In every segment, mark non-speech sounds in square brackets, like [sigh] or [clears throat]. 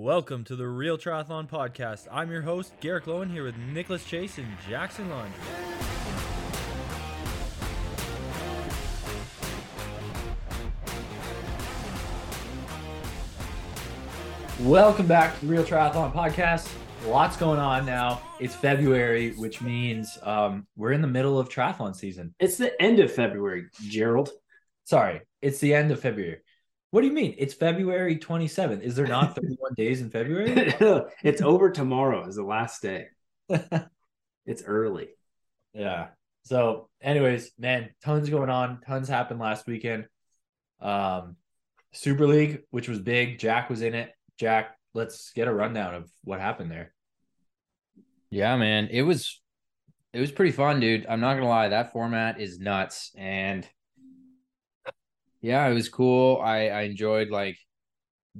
Welcome to the Real Triathlon Podcast. I'm your host, Garrick Loewen, here with Nicholas Chase and Jackson Laundry. Welcome back to the Real Triathlon Podcast. Lots going on now. It's February, which means um, we're in the middle of triathlon season. It's the end of February, Gerald. Sorry, it's the end of February. What do you mean? It's February 27th. Is there not [laughs] 31 days in February? [laughs] it's [laughs] over tomorrow is the last day. it's early. Yeah. So, anyways, man, tons going on. Tons happened last weekend. Um, Super League, which was big. Jack was in it. Jack, let's get a rundown of what happened there. Yeah, man. It was it was pretty fun, dude. I'm not gonna lie, that format is nuts. And yeah, it was cool. I, I enjoyed like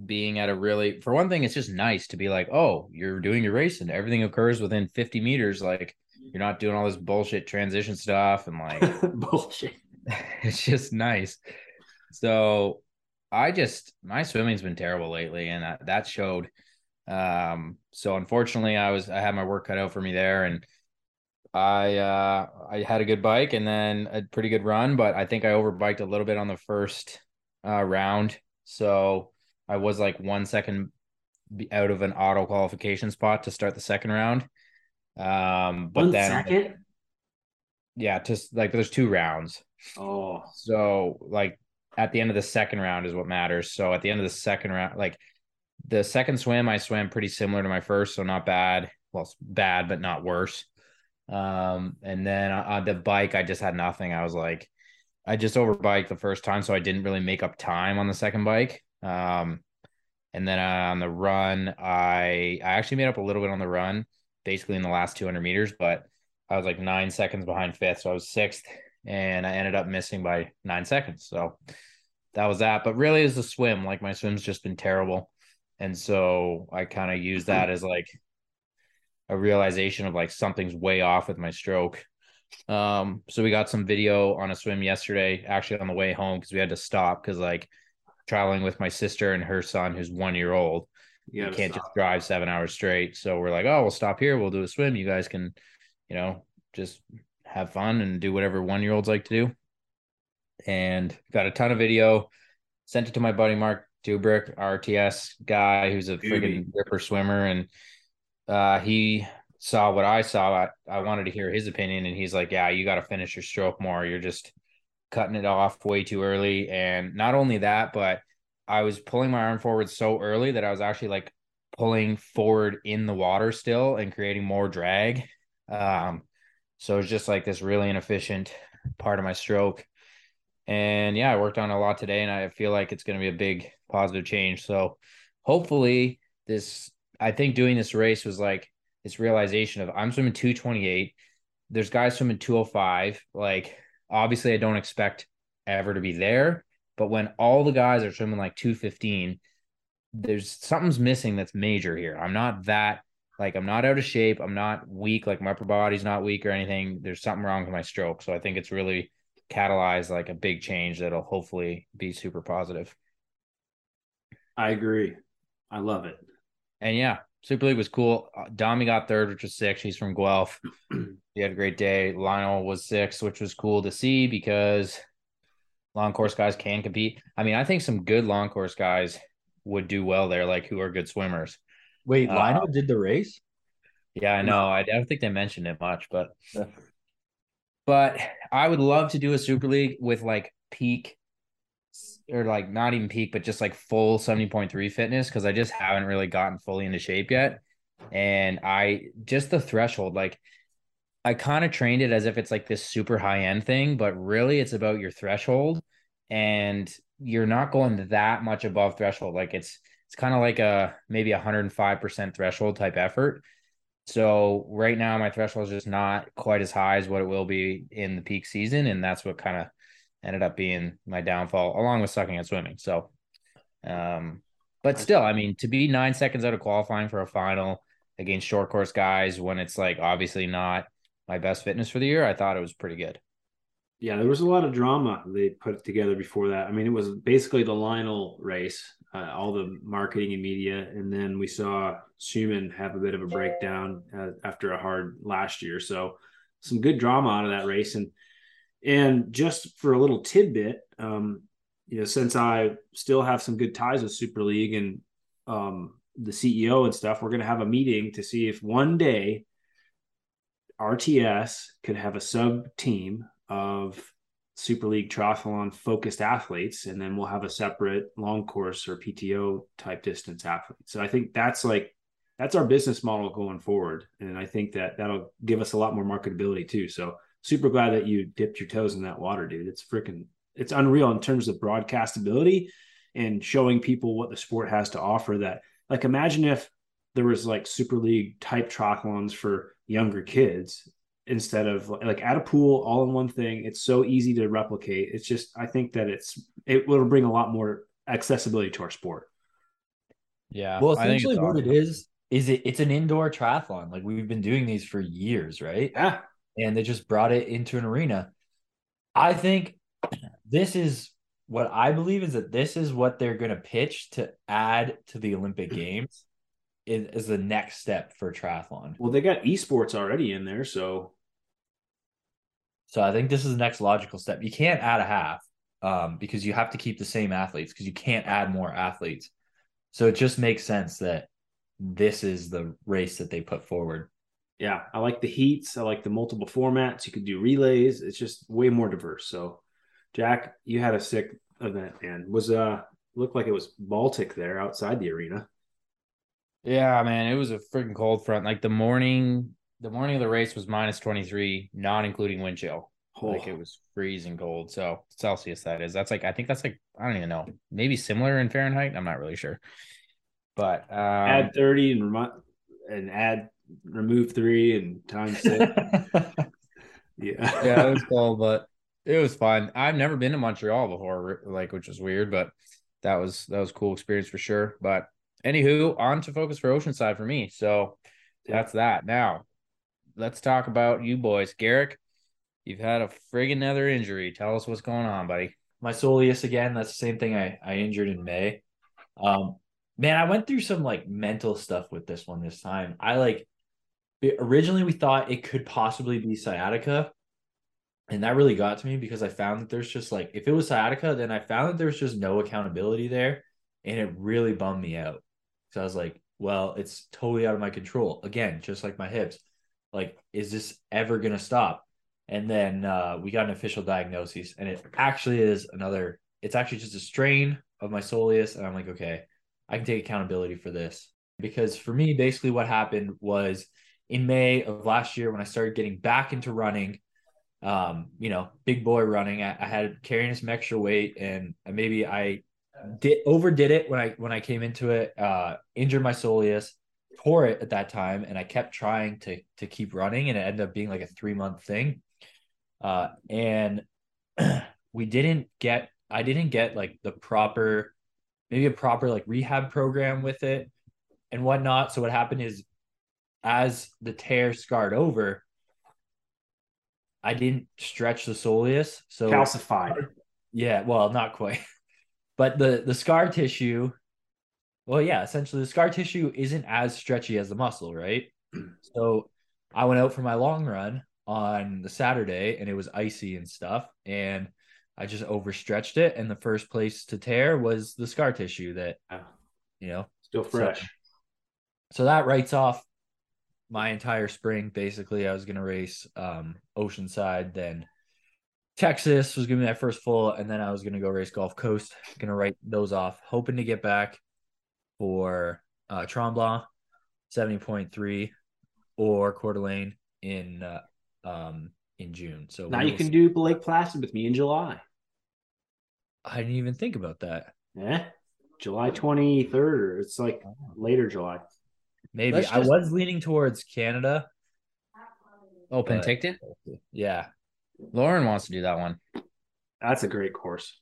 being at a really for one thing, it's just nice to be like, oh, you're doing your race and everything occurs within 50 meters. Like you're not doing all this bullshit transition stuff and like [laughs] bullshit. [laughs] It's just nice. So I just my swimming's been terrible lately, and that that showed. Um, so unfortunately, I was I had my work cut out for me there, and I uh I had a good bike and then a pretty good run, but I think I overbiked a little bit on the first uh round. So I was like one second out of an auto qualification spot to start the second round. Um but One then second? yeah, just like there's two rounds. Oh, So like at the end of the second round is what matters. So at the end of the second round, like the second swim, I swam pretty similar to my first, so not bad. Well, bad, but not worse. Um, and then on the bike, I just had nothing. I was like, I just overbiked the first time, so I didn't really make up time on the second bike. Um, and then uh, on the run, I I actually made up a little bit on the run, basically in the last 200 meters, but I was like nine seconds behind fifth, so I was sixth, and I ended up missing by nine seconds. So that was that. But really, as a swim, like my swim's just been terrible, and so I kind of use that as like a realization of like something's way off with my stroke. Um, so we got some video on a swim yesterday, actually on the way home because we had to stop because like traveling with my sister and her son who's one year old. You, gotta can't stop. just drive seven hours straight. So we're like, oh, we'll stop here. We'll do a swim. You guys can, you know, just have fun and do whatever one year olds like to do. And got a ton of video, sent it to my buddy Mark Dubrick, RTS guy, who's a friggin' ripper swimmer. And uh, he saw what I saw. I, I wanted to hear his opinion, and he's like, "Yeah, you got to finish your stroke more. You're just cutting it off way too early." And not only that, but I was pulling my arm forward so early that I was actually like pulling forward in the water still and creating more drag. Um, so it's just like this really inefficient part of my stroke. And yeah, I worked on a lot today, and I feel like it's going to be a big positive change. So hopefully, this I think doing this race was like this realization of I'm swimming 228. There's guys swimming 205. Like, obviously, I don't expect ever to be there. But when all the guys are swimming like 215, there's something's missing that's major here. I'm not that like I'm not out of shape. I'm not weak. Like my upper body's not weak or anything. There's something wrong with my stroke. So I think it's really catalyzed like a big change that'll hopefully be super positive. I agree. I love it. And yeah, Super League was cool. Uh, Dami got third, which was six. He's from Guelph. [clears throat] he had a great day. Lionel was six, which was cool to see because long course guys can compete. I mean, I think some good long course guys would do well there, like who are good swimmers. Wait, Uh, Lionel did the race? Yeah, I know. I don't think they mentioned it much, but but I would love to do a Super League with like peak or like not even peak, but just like full 70.3 fitness because I just haven't really gotten fully into shape yet. And I just the threshold, like I kind of trained it as if it's like this super high end thing, but really it's about your threshold and you're not going that much above threshold. Like it's it's kind of like a maybe a 105% threshold type effort. So right now my threshold is just not quite as high as what it will be in the peak season. And that's what kind of ended up being my downfall, along with sucking at swimming. So um, but still, I mean, to be nine seconds out of qualifying for a final against short course guys when it's like obviously not my best fitness for the year, I thought it was pretty good. Yeah, there was a lot of drama they put together before that. I mean, it was basically the Lionel race. uh, all the marketing and media, and then we saw Schoeman have a bit of a breakdown uh, after a hard last year. So some good drama out of that race, and and just for a little tidbit, um, you know, since I still have some good ties with Super League and um, the CEO and stuff, we're going to have a meeting to see if one day RTS could have a sub team of Super League triathlon focused athletes, and then we'll have a separate long course or PTO type distance athlete. So I think that's like that's our business model going forward, and I think that that'll give us a lot more marketability too. So super glad that you dipped your toes in that water, dude. It's freaking it's unreal in terms of broadcastability and showing people what the sport has to offer. That like imagine if there was like Super League type triathlons for younger kids instead of like at a pool all in one thing it's so easy to replicate it's just i think that it's it will bring a lot more accessibility to our sport Yeah. Well, essentially, what awesome. it is is it it's an indoor triathlon. Like we've been doing these for years, right? yeah And they just brought it into an arena. I think this is what I believe is that this is what they're going to pitch to add to the Olympic [clears throat] Games is, is the next step for triathlon. well they got esports already in there so So I think this is the next logical step. You can't add a half um, because you have to keep the same athletes because you can't add more athletes. So it just makes sense that this is the race that they put forward. Yeah i like the heats i like the multiple formats you could do relays it's just way more diverse so jack you had a sick event man was uh looked like it was baltic there outside the arena Yeah, man, it was a freaking cold front. Like the morning, the morning of the race was minus 23, not including wind chill. Like Oh. it was freezing cold. So Celsius, that is. That's like, I think that's like, I don't even know. Maybe similar in Fahrenheit. I'm not really sure. But um, add 30 and remo- and add remove three and times six [laughs] yeah yeah, it was [laughs] cool, but it was fun. I've never been to Montreal before, like, which was weird, but that was that was a cool experience for sure. But anywho, on to focus for Oceanside for me. So that's that. Now, let's talk about you boys. Garrick, you've had a friggin' other injury. Tell us what's going on, buddy. my soleus again. That's the same thing I, I injured in May. Um, man, I went through some like mental stuff with this one this time. I like originally we thought it could possibly be sciatica. And that really got to me because I found that there's just like if it was sciatica, then I found that there's just no accountability there. And it really bummed me out. So I was like, well, it's totally out of my control. Again, just like my hips. Like, is this ever gonna stop? And then uh, we got an official diagnosis, and it actually is another. It's actually just a strain of my soleus, and I'm like, okay, I can take accountability for this because for me, basically, what happened was in May of last year when I started getting back into running. Um, you know, big boy running. I, I had carrying some extra weight, and maybe I did overdid it when I when I came into it. Uh, injured my soleus, tore it at that time, and I kept trying to to keep running, and it ended up being like a three month thing. Uh, and [clears throat] we didn't get I didn't get like the proper maybe a proper like rehab program with it and whatnot. So what happened is as the tear scarred over, I didn't stretch the soleus. So calcified yeah, well, not quite. [laughs] But the the scar tissue, well, yeah, essentially the scar tissue isn't as stretchy as the muscle, right? [clears throat] So I went out for my long run on the Saturday and it was icy and stuff. And I just overstretched it. And the first place to tear was the scar tissue that, you know, still fresh so that writes off my entire spring. Basically, I was gonna race um Oceanside, then Texas was gonna be my first full, and then I was gonna go race Gulf Coast. Gonna write those off, hoping to get back for uh Tremblant, seventy point three, or Coeur d'Alene in uh, um in June. So now you can see. do lake placid with me in july I didn't even think about that. yeah july 23rd or it's like later july Maybe Let's I was leaning towards Canada. Oh, But- Penticton? Yeah. Lauren wants to do that one. that's a great course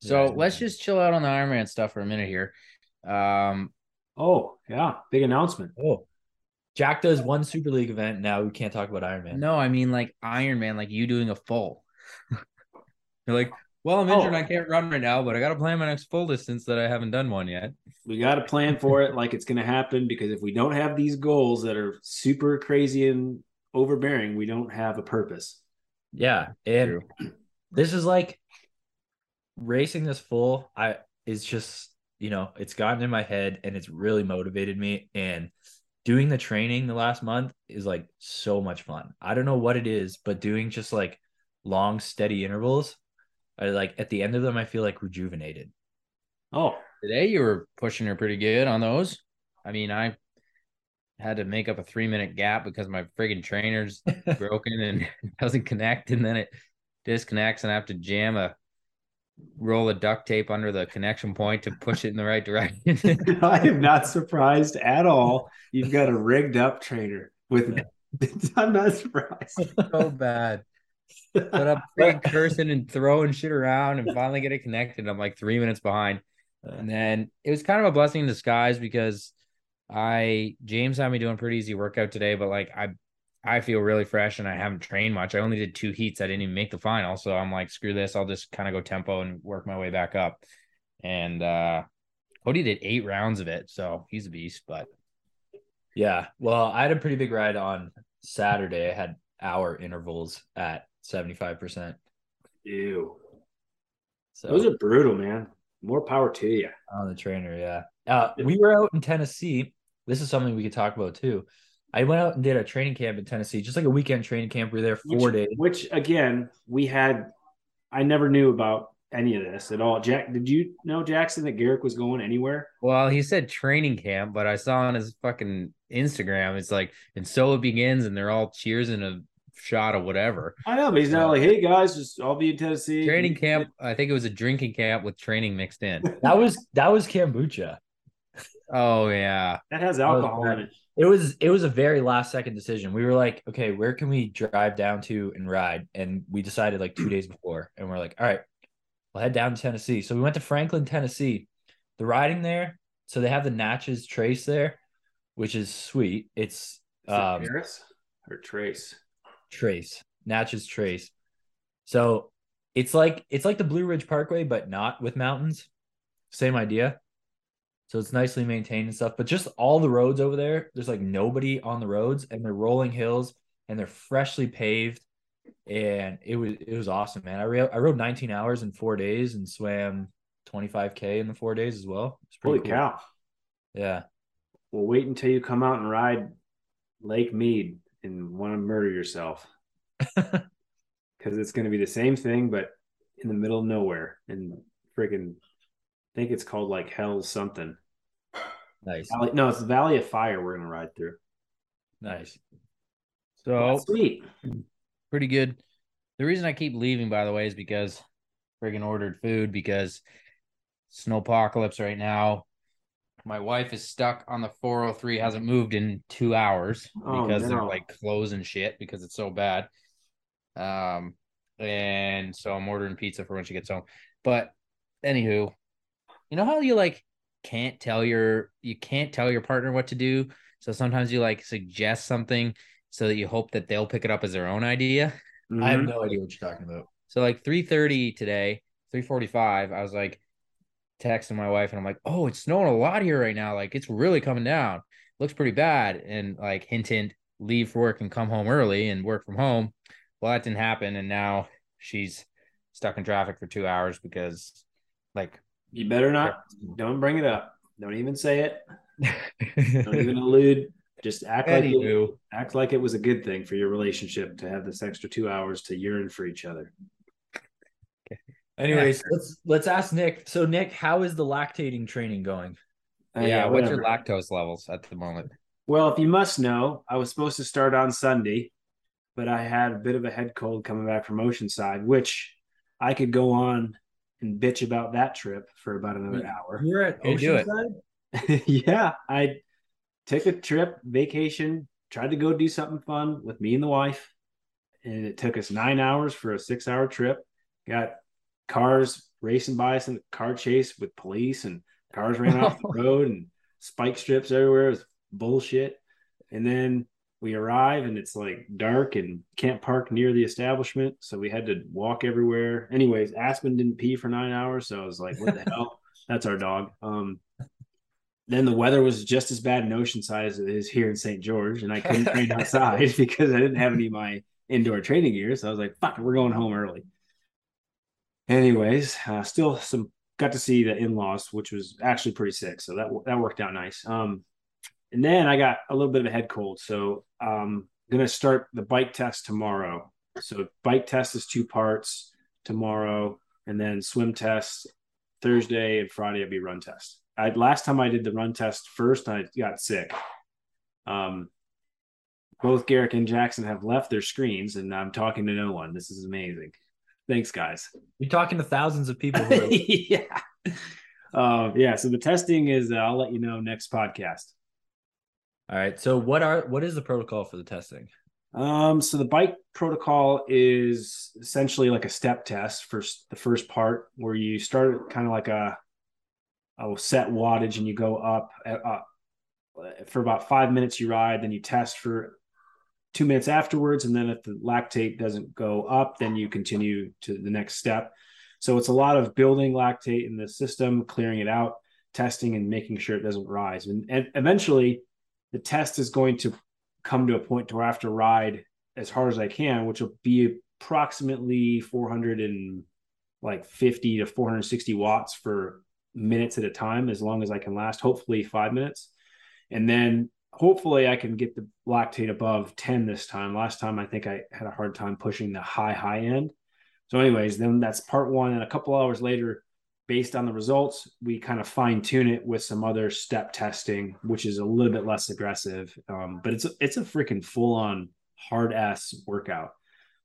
So Yeah. let's just chill out on the Ironman stuff for a minute here. Um, oh yeah big announcement Oh, Jack does one Super League event. Now we can't talk about Iron Man. no, I mean like Ironman, like you doing a full. [laughs] You're like, Well, I'm injured. Oh. I can't run right now, but I got to plan my next full distance that I haven't done one yet. We got to plan for it like it's going to happen because if we don't have these goals that are super crazy and overbearing, we don't have a purpose. Yeah, and True. this is like racing this full. I is just you know it's gotten in my head and it's really motivated me. And doing the training the last month is like so much fun. I don't know what it is, but doing just like long steady intervals, I like at the end of them I feel like rejuvenated. Oh, Today you were pushing her pretty good on those. I mean, I had to make up a three minute gap because my friggin' trainer's [laughs] broken and [laughs] doesn't connect, and then it disconnects, and I have to jam a roll of duct tape under the connection point to push it in the right direction. [laughs] I am not surprised at all. You've got a rigged up trainer with. I'm not surprised. so bad. But I'm freaking cursing and throwing shit around and finally get it connected. I'm like three minutes behind. And then it was kind of a blessing in disguise because I James had me doing a pretty easy workout today, but like I I feel really fresh and I haven't trained much. I only did two heats. I didn't even make the final. So I'm like, screw this. I'll just kind of go tempo and work my way back up. And uh Cody did eight rounds of it. So he's a beast, but Yeah. Well, I had a pretty big ride on Saturday. I had hour intervals at 75%. Ew. So Those are brutal, man. More power to you. on the trainer, yeah. Uh, we were out in Tennessee. This is something we could talk about too. I went out and did a training camp in Tennessee, just like a weekend training camp. We were there four which, days. Which again, we had. I never knew about any of this at all. Jack, did you know Jackson that Garrick was going anywhere? Well, he said training camp, but I saw on his fucking Instagram, it's like, and so it begins, and they're all cheers in a shot or whatever. I know, but he's not like, hey guys, just I'll be in Tennessee. Training camp, I think it was a drinking camp with training mixed in. [laughs] That was that was kombucha. Oh yeah, That has alcohol in it. It was it was a very last second decision. We were like, okay, where can we drive down to and ride? And we decided like two days before, and we're like, all right, we'll head down to Tennessee. So we went to Franklin, Tennessee. The riding there, so they have the Natchez Trace there, which is sweet. It's Is it um Harris or Trace? Trace, Natchez Trace. So it's like it's like the Blue Ridge Parkway, but not with mountains. Same idea. So it's nicely maintained and stuff, but just all the roads over there, there's like nobody on the roads, and they're rolling hills and they're freshly paved, and it was it was awesome, man. I rode I rode 19 hours in four days and swam 25k in the four days as well. It's Holy pretty cool. cow! Yeah, Well, wait until you come out and ride Lake Mead and want to murder yourself [laughs] because it's going to be the same thing, but in the middle of nowhere and freaking. I think it's called like Hell something. nice, Valley, no, it's the Valley of Fire. We're gonna ride through. nice. so Sweet. pretty good. The reason I keep leaving, by the way, is because friggin' ordered food because snowpocalypse right now. My wife is stuck on the 403, hasn't moved in two hours Oh, because they're no. like closing shit because it's so bad. Um, and so I'm ordering pizza for when she gets home. But anywho, you know how you like can't tell your you can't tell your partner what to do. So sometimes you like suggest something so that you hope that they'll pick it up as their own idea. I have Mhm. no idea what you're talking about. So like 3:30 today, 3:45, I was like texting my wife and I'm like, "Oh, it's snowing a lot here right now. Like it's really coming down. Looks pretty bad." And like hint hint, leave for work and come home early and work from home. Well, that didn't happen and now she's stuck in traffic for 2 hours because like You better not. Don't bring it up. Don't even say it. [laughs] Don't even allude. Just act like it, act like it was a good thing for your relationship to have this extra two hours to yearn for each other. Anyways, let's let's ask Nick. So Nick, how is the lactating training going? Uh, yeah, what's your lactose levels at the moment? Well, if you must know, I was supposed to start on Sunday, but I had a bit of a head cold coming back from Oceanside, which I could go on and bitch about that trip for about another hour. You're at Hey, do it. Oceanside? [laughs] yeah, I took a trip, vacation, tried to go do something fun with me and the wife, and it took us nine hours for a six-hour trip. Got cars racing by the car chase with police, and cars ran off the [laughs] road, and spike strips everywhere. It was bullshit. And then we arrive and it's like dark and can't park near the establishment. So we had to walk everywhere. Anyways, Aspen didn't pee for nine hours. So I was like, what the [laughs] hell? That's our dog. Um, then the weather was just as bad in Oceanside as it is here in St. George. And I couldn't train [laughs] outside because I didn't have any of my indoor training gear. So I was like, fuck, we're going home early. Anyways, uh, still some got to see the in-laws, which was actually pretty sick. So that that worked out nice. Um, and then I got a little bit of a head cold. So um, I'm gonna start the bike test tomorrow. So bike test is two parts tomorrow, and then swim test Thursday and Friday I'll be run test. I last time I did the run test first, I got sick. Um, both Garrick and Jackson have left their screens, and I'm talking to no one. This is amazing. Thanks, guys. You're talking to thousands of people. [laughs] yeah. Uh, yeah. So the testing is, uh, I'll let you know next podcast. All right. So what are what is the protocol for the testing? Um, so the bike protocol is essentially like a step test for the first part, where you start kind of like a, a set wattage, and you go up, up for about five minutes. You ride, then you test for two minutes afterwards. And then if the lactate doesn't go up, then you continue to the next step. So it's a lot of building lactate in the system, clearing it out, testing, and making sure it doesn't rise. And, and eventually, the test is going to come to a point where I have to ride as hard as I can, which will be approximately 400 and like 50 to 460 watts for minutes at a time, as long as I can last, hopefully five minutes. And then hopefully I can get the lactate above 10 this time. Last time I think I had a hard time pushing the high, high end. So, anyways, then that's part one. And a couple hours later, based on the results, we kind of fine tune it with some other step testing, which is a little bit less aggressive. Um, but it's it's a freaking full on hard ass workout.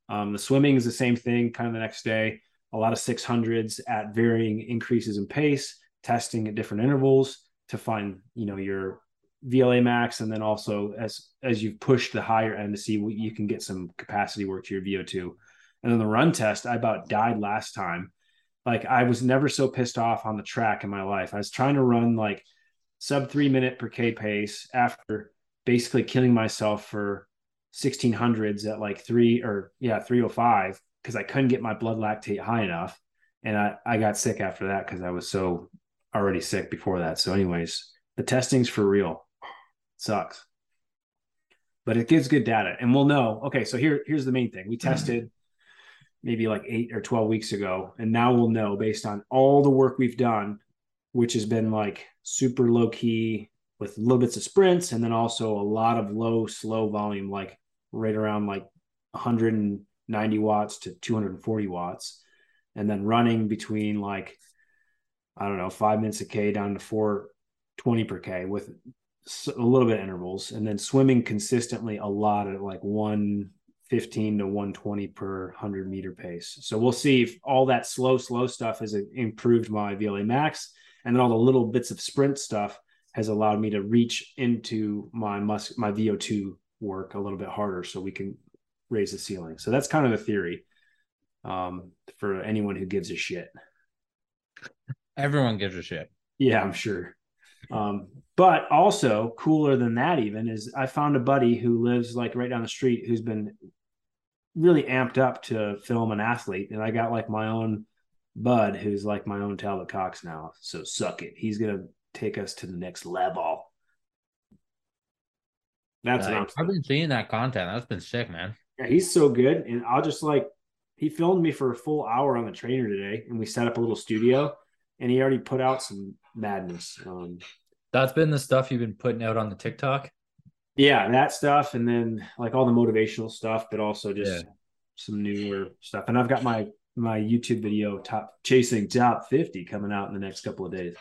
Um, the swimming is the same thing, kind of the next day. A lot of 600s at varying increases in pace, testing at different intervals to find you know your VLA max, and then also as as you've pushed the higher end to see what you can get some capacity work to your VO2. And then the run test, I about died last time. Like I was never so pissed off on the track in my life. I was trying to run like sub three minute per K pace after basically killing myself for 1600s at like three or yeah 305 because I couldn't get my blood lactate high enough, and I I got sick after that because I was so already sick before that. So anyways, the testing's for real sucks. But it gives good data. And we'll know. Okay so here here's the main thing. We mm-hmm. tested maybe like 8 or 12 weeks ago and now we'll know based on all the work we've done which has been like super low key with little bits of sprints and then also a lot of low slow volume like right around like 190 watts to 240 watts and then running between like i don't know 5 minutes a k down to 420 per k with a little bit intervals and then swimming consistently a lot at like 115 to 120 per 100 meter pace. So we'll see if all that slow slow stuff has improved my vla max and then all the little bits of sprint stuff has allowed me to reach into my mus- my vo2 work a little bit harder so we can raise the ceiling. So that's kind of the theory um, for anyone who gives a shit. Everyone gives a shit. Yeah i'm sure. Um, but also cooler than that, even is I found a buddy who lives like right down the street who's been really amped up to film an athlete, and I got like my own bud who's like my own Talbot Cox now. So suck it. He's gonna take us to the next level. That's uh, I've been seeing that content. That's been sick, man. Yeah, he's so good. And I'll just like he filmed me for a full hour on the trainer today, and we set up a little studio, and he already put out some madness. Um, that's been the stuff you've been putting out on the TikTok. Yeah, that stuff, and then like all the motivational stuff, but also just yeah. some newer stuff. And I've got my my YouTube video top chasing top 50 coming out in the next couple of days.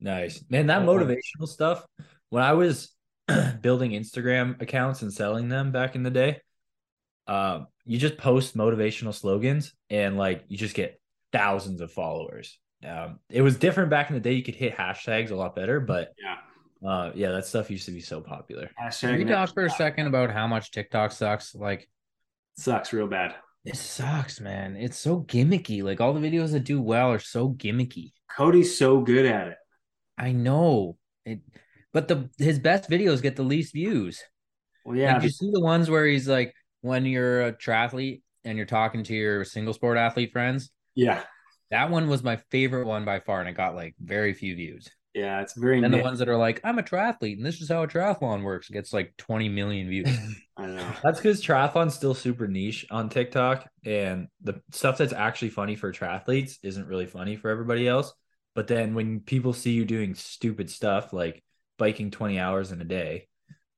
Nice. Man, that motivational stuff. When I was [clears throat] building Instagram accounts and selling them back in the day, um, you just post motivational slogans and like you just get thousands of followers. Um, it was different back in the day. You could hit hashtags a lot better, but yeah. Uh, yeah, that stuff used to be so popular. Hashtag Can we talk for a second about how much TikTok sucks? Like, sucks real bad. It sucks, man. It's so gimmicky. Like all the videos that do well are so gimmicky. Cody's so good at it. I know it, but the his best videos get the least views. Well, yeah, Like, you see the ones where he's like, when you're a triathlete and you're talking to your single sport athlete friends. yeah, That one was my favorite one by far, and it got like very few views. yeah. It's very. And then the ones that are like, I'm a triathlete and this is how a triathlon works gets like 20 million views. [laughs] I know. That's because triathlon's still super niche on TikTok, and the stuff that's actually funny for triathletes isn't really funny for everybody else. But then when people see you doing stupid stuff like biking 20 hours in a day,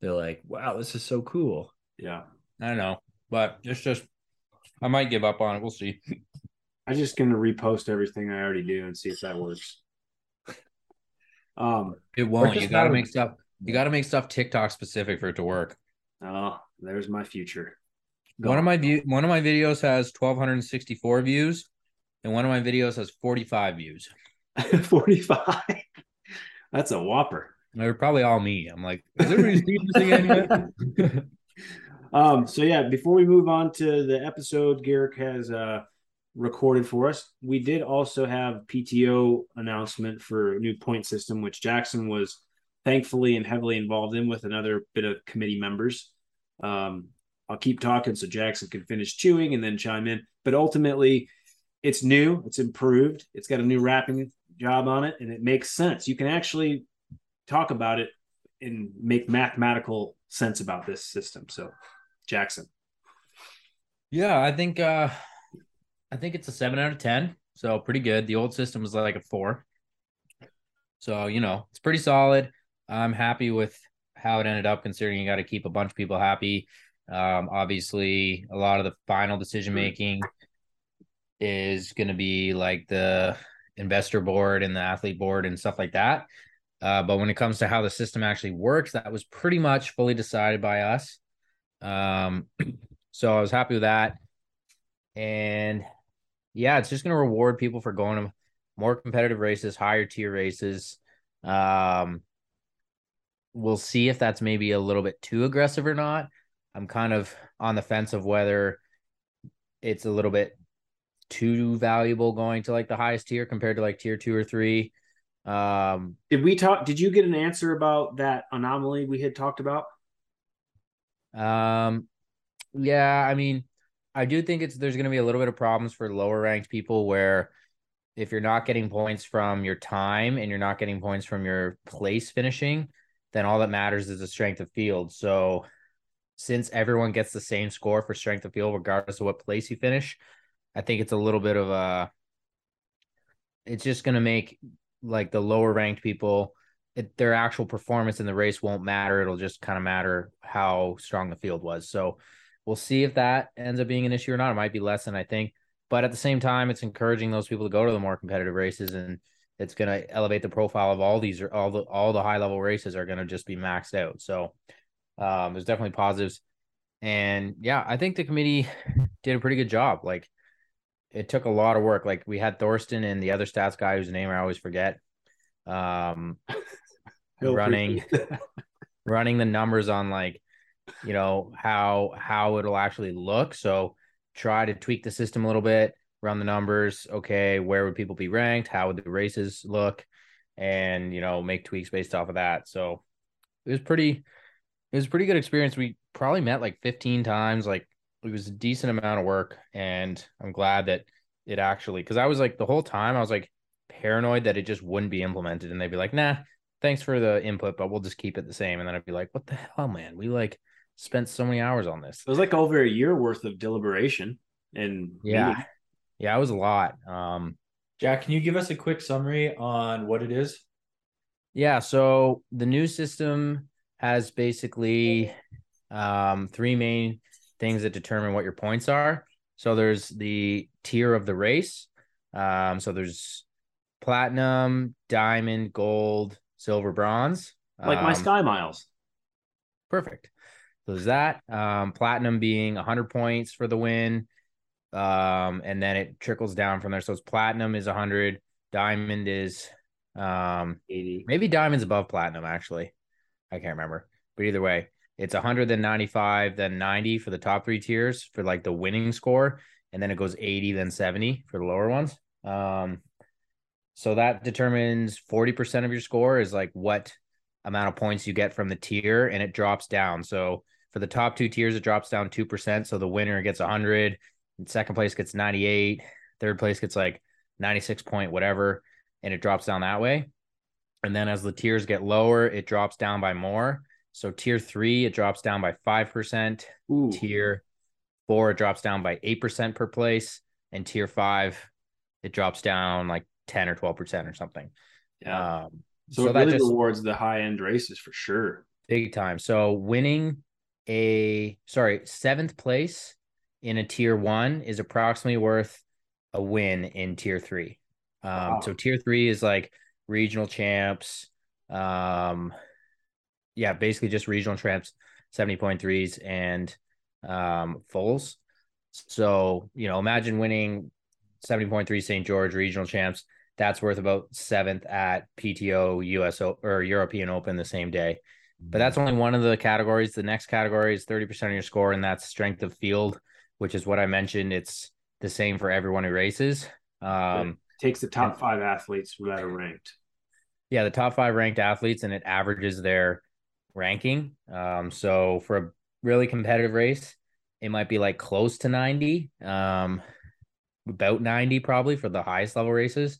they're like, wow, this is so cool. Yeah, I don't know, but it's just, I might give up on it. We'll see. [laughs] I'm just gonna repost everything I already do and see if that works. Um. It won't. You got to not- make stuff, you got to make stuff TikTok specific for it to work. Oh, there's my future. One of my view, one of my videos has 1,264 views, and one of my videos has 45 views. [laughs] 45. That's a whopper. They're probably all me. I'm like, is everybody seeing this again yet? [laughs] Um, so yeah, before we move on to the episode Garrick has uh recorded for us, we did also have PTO announcement for new point system, which Jackson was thankfully and heavily involved in with another bit of committee members. Um, I'll keep talking so Jackson can finish chewing and then chime in. But ultimately, it's new, it's improved, it's got a new wrapping job on it, and it makes sense. You can actually talk about it and make mathematical sense about this system. So, Jackson. Yeah, I think uh I think it's a seven out of ten. So pretty good. The old system was like a four. So, you know, it's pretty solid. I'm happy with how it ended up considering you got to keep a bunch of people happy. Um, obviously a lot of the final decision making is gonna be like the investor board and the athlete board and stuff like that. Uh, but when it comes to how the system actually works, that was pretty much fully decided by us. Um, [clears throat] so I was happy with that. And yeah, it's just going to reward people for going to more competitive races, higher tier races. Um, we'll see if that's maybe a little bit too aggressive or not. I'm kind of on the fence of whether it's a little bit too valuable going to like the highest tier compared to like tier two or three. Um, Did we talk? Did you get an answer about that anomaly we had talked about? Um, yeah, I mean, I do think it's there's going to be a little bit of problems for lower ranked people where if you're not getting points from your time and you're not getting points from your place finishing, then all that matters is the strength of field. So since everyone gets the same score for strength of field regardless of what place you finish, I think it's a little bit of a it's just going to make like the lower ranked people it, their actual performance in the race won't matter. It'll just kind of matter how strong the field was. So we'll see if that ends up being an issue or not. It might be less than I think, but at the same time, it's encouraging those people to go to the more competitive races, and it's going to elevate the profile of all these. All the all the high level races are going to just be maxed out. So um, there's definitely positives, and yeah, I think the committee [laughs] did a pretty good job. Like it took a lot of work. Like we had Thorsten and the other stats guy whose name I always forget. Um, [laughs] running [laughs] running the numbers on like you know how how it'll actually look. So try to tweak the system a little bit run the numbers. Okay where would people be ranked? How would the races look? And you know make tweaks based off of that. So it was pretty it was a pretty good experience. We probably met like 15 times. Like it was a decent amount of work. And i'm glad that it actually because i was like the whole time i was like paranoid that it just wouldn't be implemented. And they'd be like nah thanks for the input, but we'll just keep it the same. And then I'd be like, what the hell, man? We like spent so many hours on this. It was like over a year worth of deliberation and Yeah. meeting. Yeah, it was a lot. Um, Jack, can you give us a quick summary on what it is? yeah, so the new system has basically um three main things that determine what your points are. So there's the tier of the race. Um, so there's platinum, diamond, gold, silver, bronze. like my Um, Sky Miles. Perfect. So there's that. Um, platinum being 100 points for the win. Um, and then it trickles down from there. So it's platinum is 100, diamond is um 80. maybe diamond's above platinum actually. I can't remember. But either way, it's 100 then 95 then 90 for the top 3 tiers for like the winning score and then it goes 80 then 70 for the lower ones. Um so that determines 40% of your score is like what amount of points you get from the tier and it drops down. So For the top two tiers, it drops down 2%. So the winner gets 100, and second place gets 98, third place gets like 96 point whatever, and it drops down that way. And then as the tiers get lower, it drops down by more. So tier three, it drops down by 5%. Ooh. Tier four, it drops down by 8% per place. And tier five, it drops down like 10 or 12% or something. Yeah. Um, so, it that really just- rewards the high end races for sure. big time. So winning a sorry seventh place in a tier one is approximately worth a win in tier three. Um, Wow. so tier three is like regional champs. Um, yeah, basically just regional champs, seventy point threes and um fulls. So you know, imagine winning seventy point three St. George regional champs. That's worth about seventh at PTO US O- or European Open the same day but that's only one of the categories. The next category is 30% of your score, and that's strength of field, which is what I mentioned. It's the same for everyone who races. Um, Takes the top five athletes that are ranked. yeah, the top five ranked athletes, and it averages their ranking. Um, so for a really competitive race, it might be like close to 90, um, about 90 probably for the highest level races.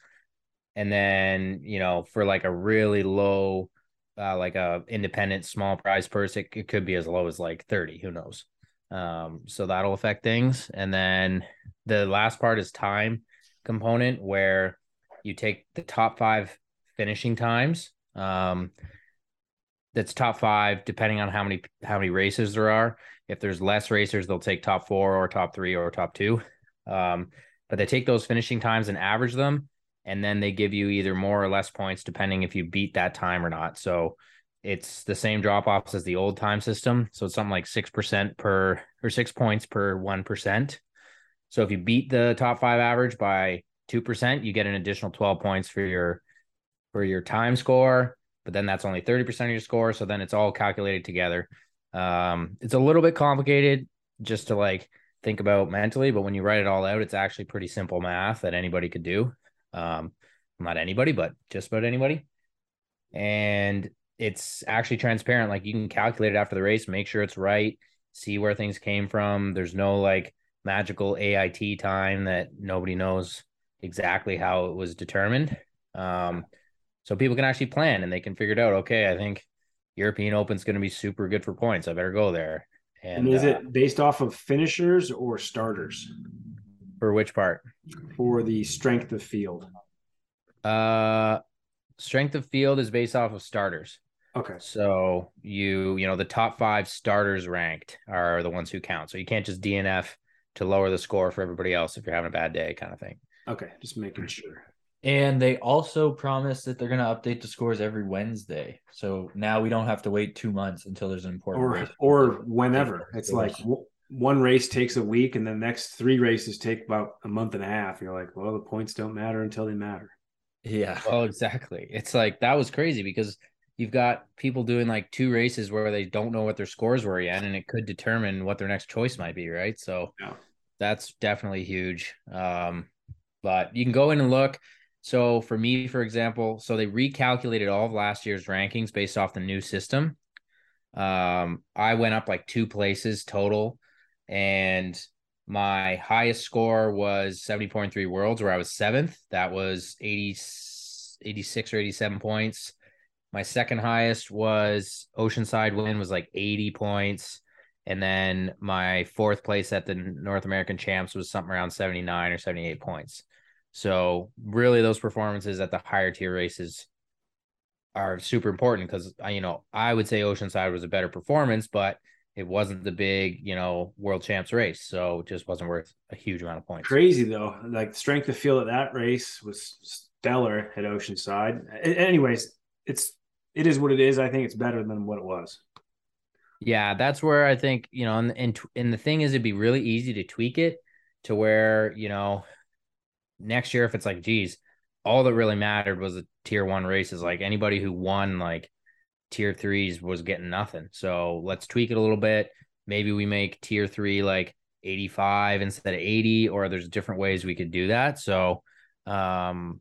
And then, you know, for like a really low, uh, like a independent small prize purse, it, it could be as low as like 30, who knows? Um, so that'll affect things. And then the last part is time component where you take the top five finishing times. Um, that's top five, depending on how many how many races there are. If there's less racers, they'll take top four or top three or top two. Um, but they take those finishing times and average them, and then they give you either more or less points depending if you beat that time or not. So it's the same drop offs as the old time system. So it's something like six percent per or six points per one percent. So if you beat the top five average by two percent, you get an additional twelve points for your for your time score. But then that's only thirty percent of your score. So then it's all calculated together. Um, it's a little bit complicated just to like think about mentally, but when you write it all out, it's actually pretty simple math that anybody could do. Um, not anybody, but just about anybody. And it's actually transparent. Like you can calculate it after the race, make sure it's right, see where things came from. There's no like magical AIT time that nobody knows exactly how it was determined. Um, so people can actually plan and they can figure it out. Okay, I think European Open's going to be super good for points. I better go there. And, And, is uh, it based off of finishers or starters for which part? For the strength of field? Uh, strength of field is based off of starters. Okay. So you, you know, the top five starters ranked are the ones who count. So you can't just DNF to lower the score for everybody else if you're having a bad day, kind of thing. Okay. Just making sure. And they also promised that they're going to update the scores every Wednesday. So now we don't have to wait two months until there's an important Or race. or whenever. It's like w- one race takes a week and the next three races take about a month and a half. You're like, well, the points don't matter until they matter. yeah. [laughs] Well, exactly. It's like that was crazy because you've got people doing like two races where they don't know what their scores were yet, and it could determine what their next choice might be, right? So Yeah. that's definitely huge. Um, but you can go in and look. So for me, for example, so they recalculated all of last year's rankings based off the new system. Um, I went up like two places total, and my highest score was 70.3 worlds, where I was seventh. That was 80, 86 or 87 points. My second highest was Oceanside win was like 80 points. And then my fourth place at the North American Champs was something around 79 or 78 points. So really those performances at the higher tier races are super important because you know, I would say Oceanside was a better performance, but it wasn't the big, you know, world champs race. So it just wasn't worth a huge amount of points. Crazy though. Like the strength of field at that race was stellar at Oceanside. Anyways, it's it is what it is. I think it's better than what it was. Yeah, that's where I think, you know, and and, and the thing is it'd be really easy to tweak it to where, you know, next year if it's like, geez, all that really mattered was the tier one races. Like anybody who won like tier threes was getting nothing. So let's tweak it a little bit. Maybe we make tier three like 85 instead of 80, or there's different ways we could do that. So um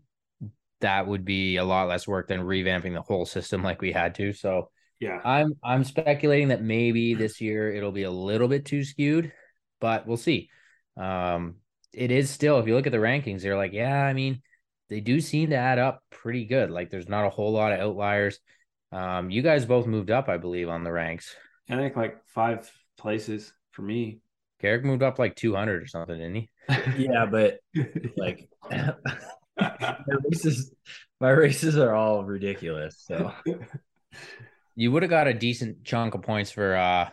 that would be a lot less work than revamping the whole system like we had to. So Yeah. I'm I'm speculating that maybe this year it'll be a little bit too skewed, but we'll see. Um, it is still, if you look at the rankings, they're like, yeah, I mean, they do seem to add up pretty good. Like there's not a whole lot of outliers. Um, you guys both moved up, I believe, on the ranks. I think like five places for me. Garrick moved up like 200 or something, didn't he? [laughs] Yeah, but like [laughs] my races, my races are all ridiculous. So [laughs] You would have got a decent chunk of points for uh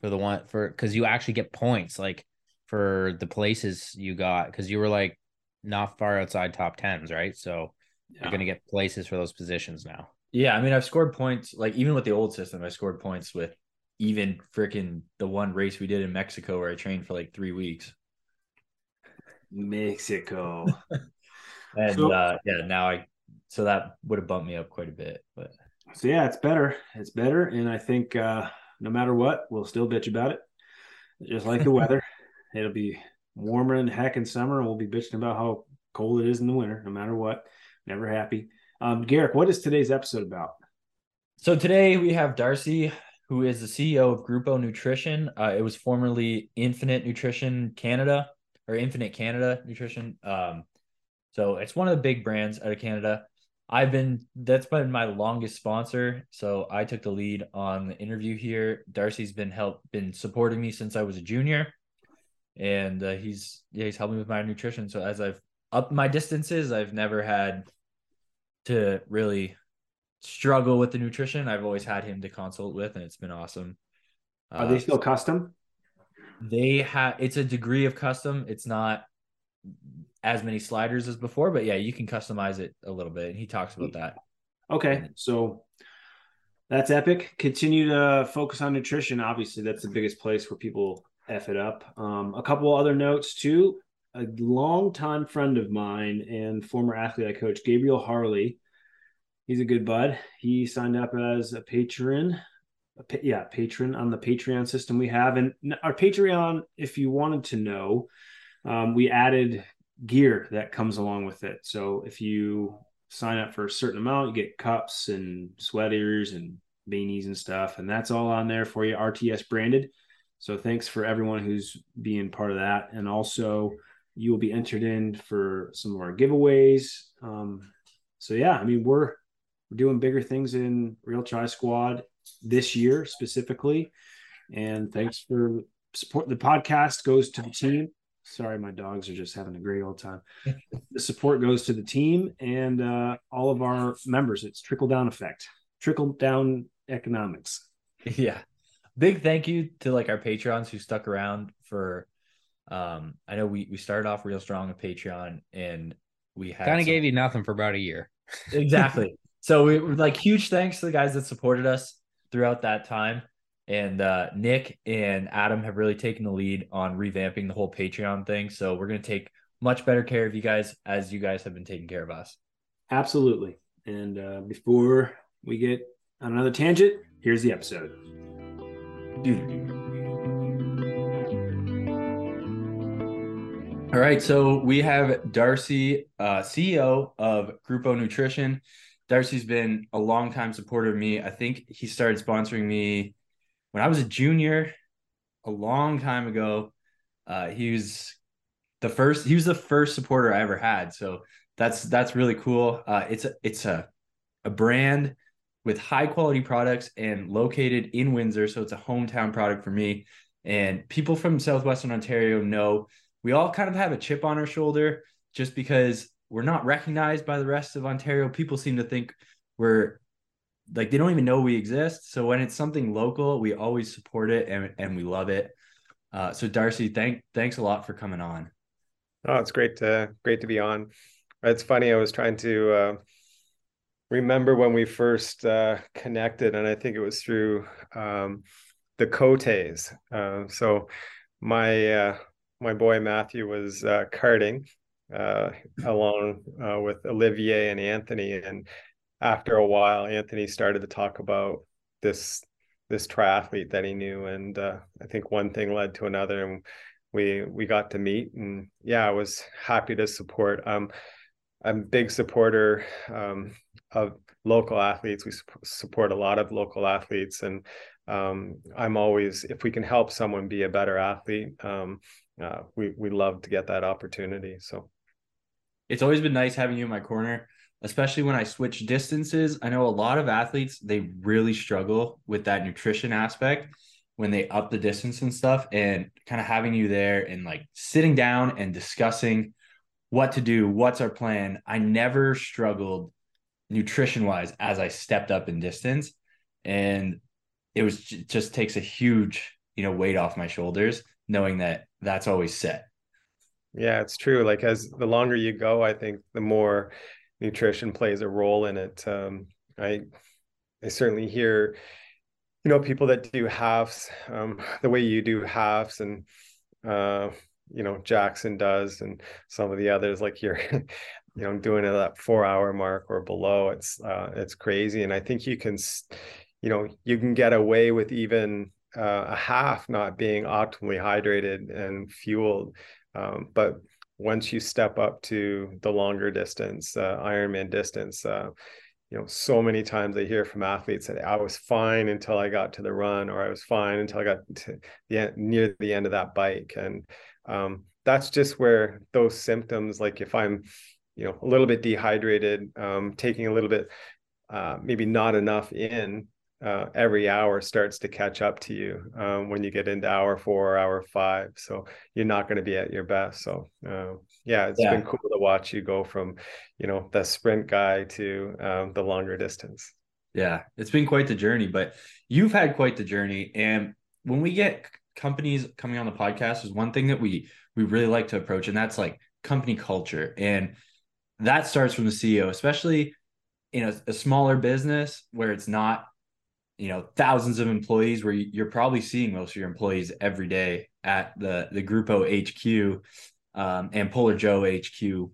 for the one for because you actually get points like for the places you got because you were like not far outside top tens, right? So Yeah. you're gonna get places for those positions now. Yeah, I mean, I've scored points like even with the old system, I scored points with even freaking the one race we did in Mexico where I trained for like three weeks. Mexico. [laughs] And So- uh yeah, now I so that would have bumped me up quite a bit. But So yeah, it's better. It's better, and I think uh, no matter what, we'll still bitch about it. Just like the weather, [laughs] it'll be warmer than heck in summer, and we'll be bitching about how cold it is in the winter. No matter what, never happy. Um, Garrick, what is today's episode about? So today we have Darcy, who is the CEO of Gruppo Nutrition. Uh, it was formerly Infinit Nutrition Canada or Infinit Canada Nutrition. Um, so it's one of the big brands out of Canada. I've been that's been my longest sponsor. So I took the lead on the interview here. Darcy's been help been supporting me since I was a junior, and uh, he's yeah he's helping me with my nutrition. So as I've upped my distances, I've never had to really struggle with the nutrition. I've always had him to consult with, and it's been awesome. Are Uh, they still custom? they have it's a degree of custom. It's not as many sliders as before, but yeah, you can customize it a little bit. And he talks about that. Okay, so that's epic. Continue to focus on nutrition. Obviously, that's the biggest place where people f it up. Um, a couple other notes too. A longtime friend of mine and former athlete I coach, Gabriel Harley. He's a good bud. He signed up as a patron. a pa- yeah, patron on the Patreon system we have, and our Patreon. If you wanted to know, um, we added gear that comes along with it. So if you sign up for a certain amount, you get cups and sweaters and beanies and stuff, and that's all on there for you, RTS branded. So thanks for everyone who's being part of that, and also you will be entered in for some of our giveaways. Um, so yeah, I mean we're we're doing bigger things in Real Tri Squad this year specifically, and thanks for support. The podcast goes to the team. Sorry, my dogs are just having a great old time. [laughs] the support goes to the team and uh, all of our members. It's trickle down effect, trickle down economics. Yeah. Big thank you to like our patrons who stuck around for um I know we we started off real strong with Patreon and we had Kind of some- gave you nothing for about a year. [laughs] exactly. So we were like huge thanks to the guys that supported us throughout that time. And uh, Nick and Adam have really taken the lead on revamping the whole Patreon thing. So we're gonna take much better care of you guys as you guys have been taking care of us. Absolutely. And uh, before we get on another tangent, here's the episode. All right, so we have Darcy, uh, CEO of Gruppo Nutrition. Darcy's been a long time supporter of me. I think he started sponsoring me when I was a junior, a long time ago. Uh, he was the first. He was the first supporter I ever had. So that's that's really cool. Uh, it's a it's a a brand with high quality products and located in Windsor, so it's a hometown product for me. And people from southwestern Ontario know we all kind of have a chip on our shoulder just because we're not recognized by the rest of Ontario. People seem to think we're like they don't even know we exist. So when it's something local, we always support it and, and we love it. Uh, so Darcy, thank thanks a lot for coming on. Oh, it's great to great to be on. It's funny. I was trying to uh, remember when we first uh, connected, and I think it was through um, the Cotes. Uh, so my uh, my boy Matthew was uh, karting uh, along uh, with Olivier and Anthony, and after a while, Anthony started to talk about this this triathlete that he knew, and uh, I think one thing led to another, and we we got to meet, and yeah, I was happy to support. Um, I'm a big supporter um, of local athletes. We support a lot of local athletes, and um, I'm always if we can help someone be a better athlete, um, uh, we we love to get that opportunity. So it's always been nice having you in my corner, especially when I switch distances. I know a lot of athletes they really struggle with that nutrition aspect when they up the distance and stuff, and kind of having you there and like sitting down and discussing what to do, what's our plan. I never struggled nutrition wise as I stepped up in distance. And it was just takes a huge, you know, weight off my shoulders knowing that that's always set. Yeah, it's true. Like as the longer you go, I think the more nutrition plays a role in it. Um, I I certainly hear, you know, people that do halves, um, the way you do halves and uh, you know, Jackson does and some of the others, like you're [laughs] you know doing it at that four hour mark or below it's uh it's crazy and i think you can you know you can get away with even uh, a half not being optimally hydrated and fueled um, but once you step up to the longer distance uh, ironman distance uh, you know so many times i hear from athletes that i was fine until i got to the run or i was fine until i got to the end, near the end of that bike. And um, that's just where those symptoms like if i'm you know a little bit dehydrated um, taking a little bit uh, maybe not enough in uh, every hour starts to catch up to you um, when you get into hour four or hour five so you're not going to be at your best so uh, yeah it's yeah. been cool to watch you go from you know the sprint guy to um, the longer distance yeah it's been quite the journey but you've had quite the journey and when we get companies coming on the podcast is one thing that we we really like to approach and that's like company culture and that starts from the CEO, especially in a, a smaller business where it's not, you know, thousands of employees where you're probably seeing most of your employees every day at the the Gruppo HQ um, and Polar Joe HQ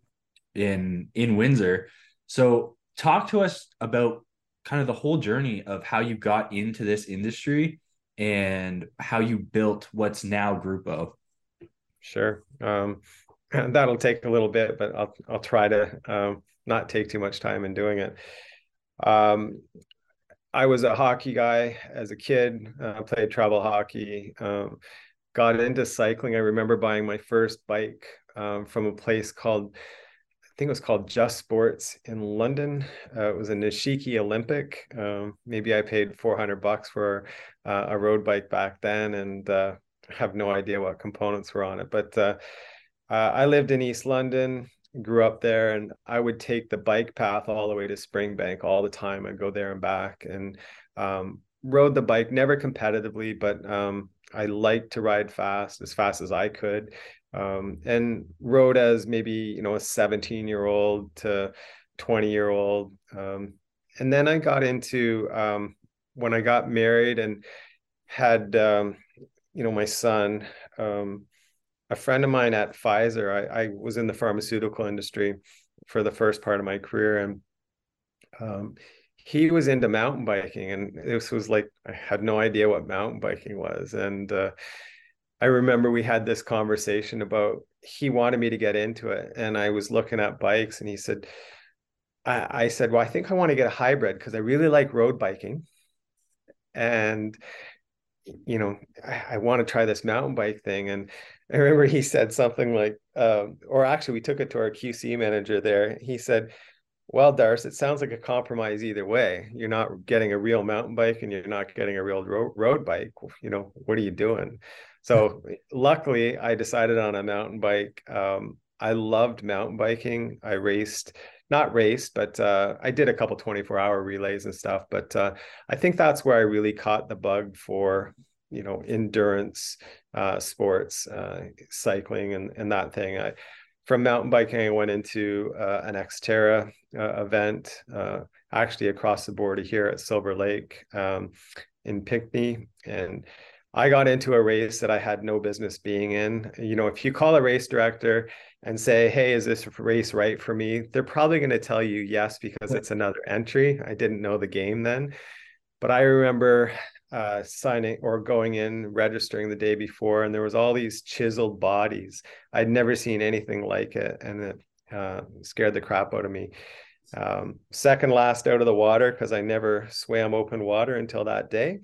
in in Windsor. So talk to us about kind of the whole journey of how you got into this industry and how you built what's now Gruppo. Sure. Um, [clears throat] that'll take a little bit, but I'll I'll try to um, not take too much time in doing it. Um, I was a hockey guy as a kid. Uh, played travel hockey. Um, got into cycling. I remember buying my first bike um, from a place called I think it was called Just Sports in London. Uh, it was a Nishiki Olympic. Um, maybe I paid 400 bucks for uh, a road bike back then, and uh, have no idea what components were on it, but uh, uh, I lived in East London, grew up there, and I would take the bike path all the way to Springbank all the time. I'd go there and back and um, rode the bike, never competitively, but um, I liked to ride fast, as fast as I could. Um, and rode as maybe, you know, a 17 year old to 20 year old. Um, and then I got into um, when I got married and had, um, you know, my son a friend of mine at Pfizer, I, I, was in the pharmaceutical industry for the first part of my career, and um, he was into mountain biking, and this was like I had no idea what mountain biking was, and uh, I remember we had this conversation about he wanted me to get into it, and I was looking at bikes, and he said. I, I said, well, I think I want to get a hybrid because I really like road biking, and you know, I, I want to try this mountain bike thing. And I remember he said something like, um, or actually, we took it to our QC manager there. He said, well, Darce, it sounds like a compromise either way. You're not getting a real mountain bike and you're not getting a real ro- road bike. You know, what are you doing? So, luckily, I decided on a mountain bike. Um, I loved mountain biking. I raced, not raced, but uh, I did a couple 24 hour relays and stuff. But uh, I think that's where I really caught the bug for you know endurance uh, sports, uh, cycling, and and that thing. I, from mountain biking, I went into uh, an Xterra uh, event, uh, actually across the border here at Silver Lake um, in Pinckney, and I got into a race that I had no business being in. You know, if you call a race director and say, "Hey, is this race right for me?" They're probably going to tell you yes because it's another entry. I didn't know the game then, but I remember uh, signing or going in, registering the day before, and there was all these chiseled bodies. I'd never seen anything like it, and it uh, scared the crap out of me. Um, second last out of the water because I never swam open water until that day.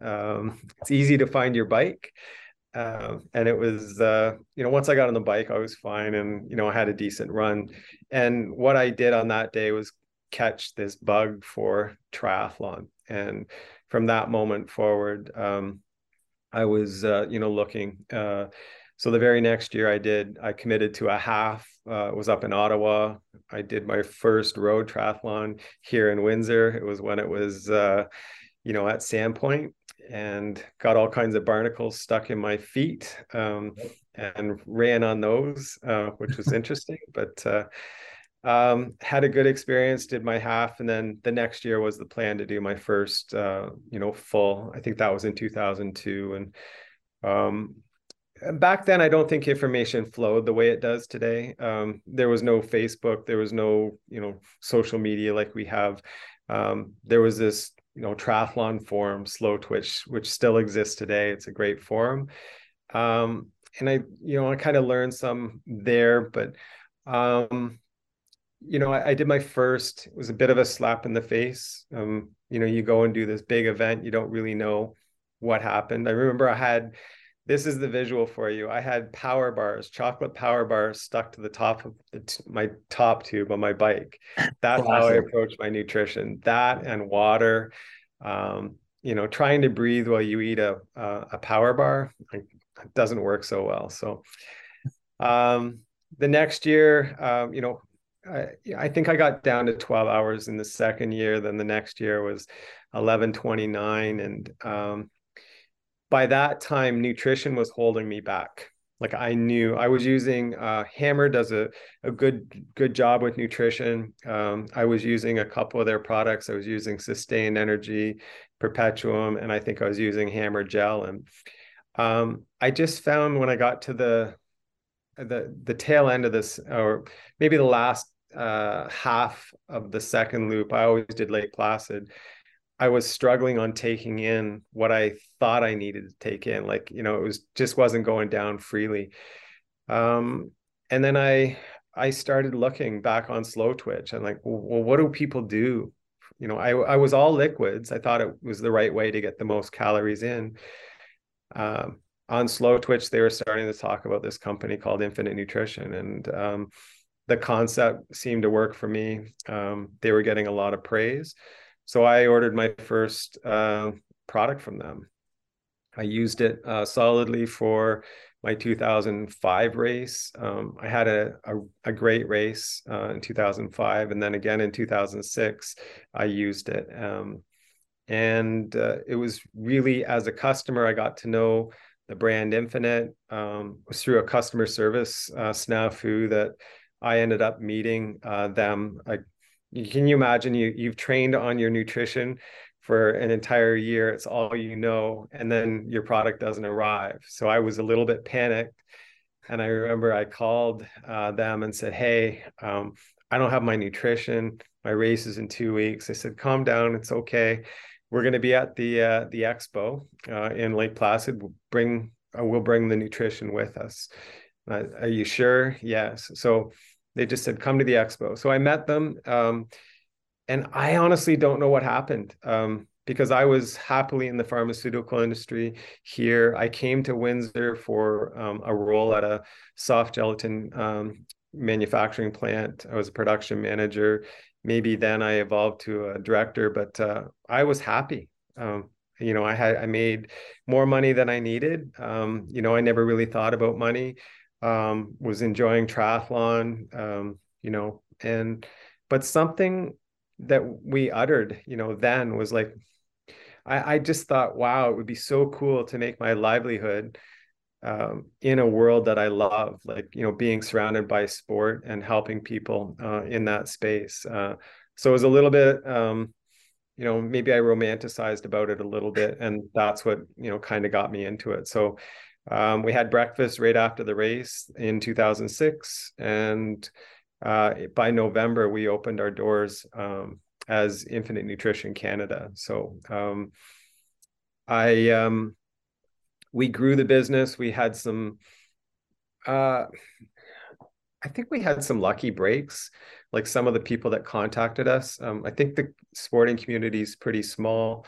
Um, it's easy to find your bike. Uh, and it was, uh, you know, once I got on the bike, I was fine. And, you know, I had a decent run. And what I did on that day was catch this bug for triathlon. And from that moment forward, um, I was, uh, you know, looking. Uh, so the very next year, I did. I committed to a half. Uh, was up in Ottawa. I did my first road triathlon here in Windsor. It was when it was, uh, you know, at Sandpoint, and got all kinds of barnacles stuck in my feet, um, and ran on those, uh, which was interesting. But uh, um, had a good experience. Did my half, and then the next year was the plan to do my first, uh, you know, full. I think that was in 2002, and um, back then i don't think information flowed the way it does today um, there was no facebook there was no you know social media like we have um, there was this you know triathlon forum Slowtwitch which still exists today it's a great forum um, and i you know i kind of learned some there but um, you know I, I, did my first it was a bit of a slap in the face um, you know you go and do this big event you don't really know what happened i remember i had this is the visual for you. I had power bars, chocolate power bars stuck to the top of the t- my top tube on my bike. That's how I approach my nutrition. That and water. Um, you know, trying to breathe while you eat a a, a power bar doesn't work so well. So, um, the next year, um, you know, I, think I got down to 12 hours in the second year. Then the next year was 1129, and um, by that time nutrition was holding me back like i knew i was using uh, hammer does a, a good good job with nutrition um, i was using a couple of their products i was using sustained energy Perpetuem and i think i was using hammer gel and um, i just found when i got to the the the tail end of this or maybe the last uh, half of the second loop i always did lake placid I was struggling on taking in what I thought I needed to take in. Like, you know, it was just wasn't going down freely. Um, and then I I started looking back on Slowtwitch and like, well, what do people do? You know, I I was all liquids. I thought it was the right way to get the most calories in. Um, on Slowtwitch, they were starting to talk about this company called Infinit Nutrition, and um, the concept seemed to work for me. Um, they were getting a lot of praise so I ordered my first uh, product from them. I used it uh, solidly for my 2005 race. Um, I had a, a, a great race uh, in 2005, and then again in 2006, I used it. Um, and uh, it was really as a customer, I got to know the brand Infinit. Um, was through a customer service uh, snafu that I ended up meeting uh, them. I can you imagine you you've trained on your nutrition for an entire year it's all you know and then your product doesn't arrive. So i was a little bit panicked and i remember i called uh, them and said hey um, i don't have my nutrition my race is in two weeks. They said calm down it's okay. We're going to be at the uh, the expo uh, in lake placid. We'll bring uh, we'll bring the nutrition with us. Uh, are you sure? Yes. So they just said, come to the expo. So I met them. Um, and I honestly don't know what happened um, because I was happily in the pharmaceutical industry here. I came to Windsor for um, a role at a soft gelatin um, manufacturing plant. I was a production manager. Maybe then I evolved to a director, but uh, I was happy. Um, you know, I had I made more money than I needed. Um, you know, I never really thought about money um, was enjoying triathlon, um, you know, and but something that we uttered, you know, then was like, I, I just thought, wow, it would be so cool to make my livelihood um, in a world that I love, like you know, being surrounded by sport and helping people uh, in that space. Uh, so it was a little bit, um, you know, maybe I romanticized about it a little bit, and that's what you know kind of got me into it. So um, we had breakfast right after the race in 2006, and uh, by November we opened our doors um, as Infinit Nutrition Canada. So um, I um, we grew the business. We had some. Uh, I think we had some lucky breaks, like some of the people that contacted us. Um, I think the sporting community is pretty small.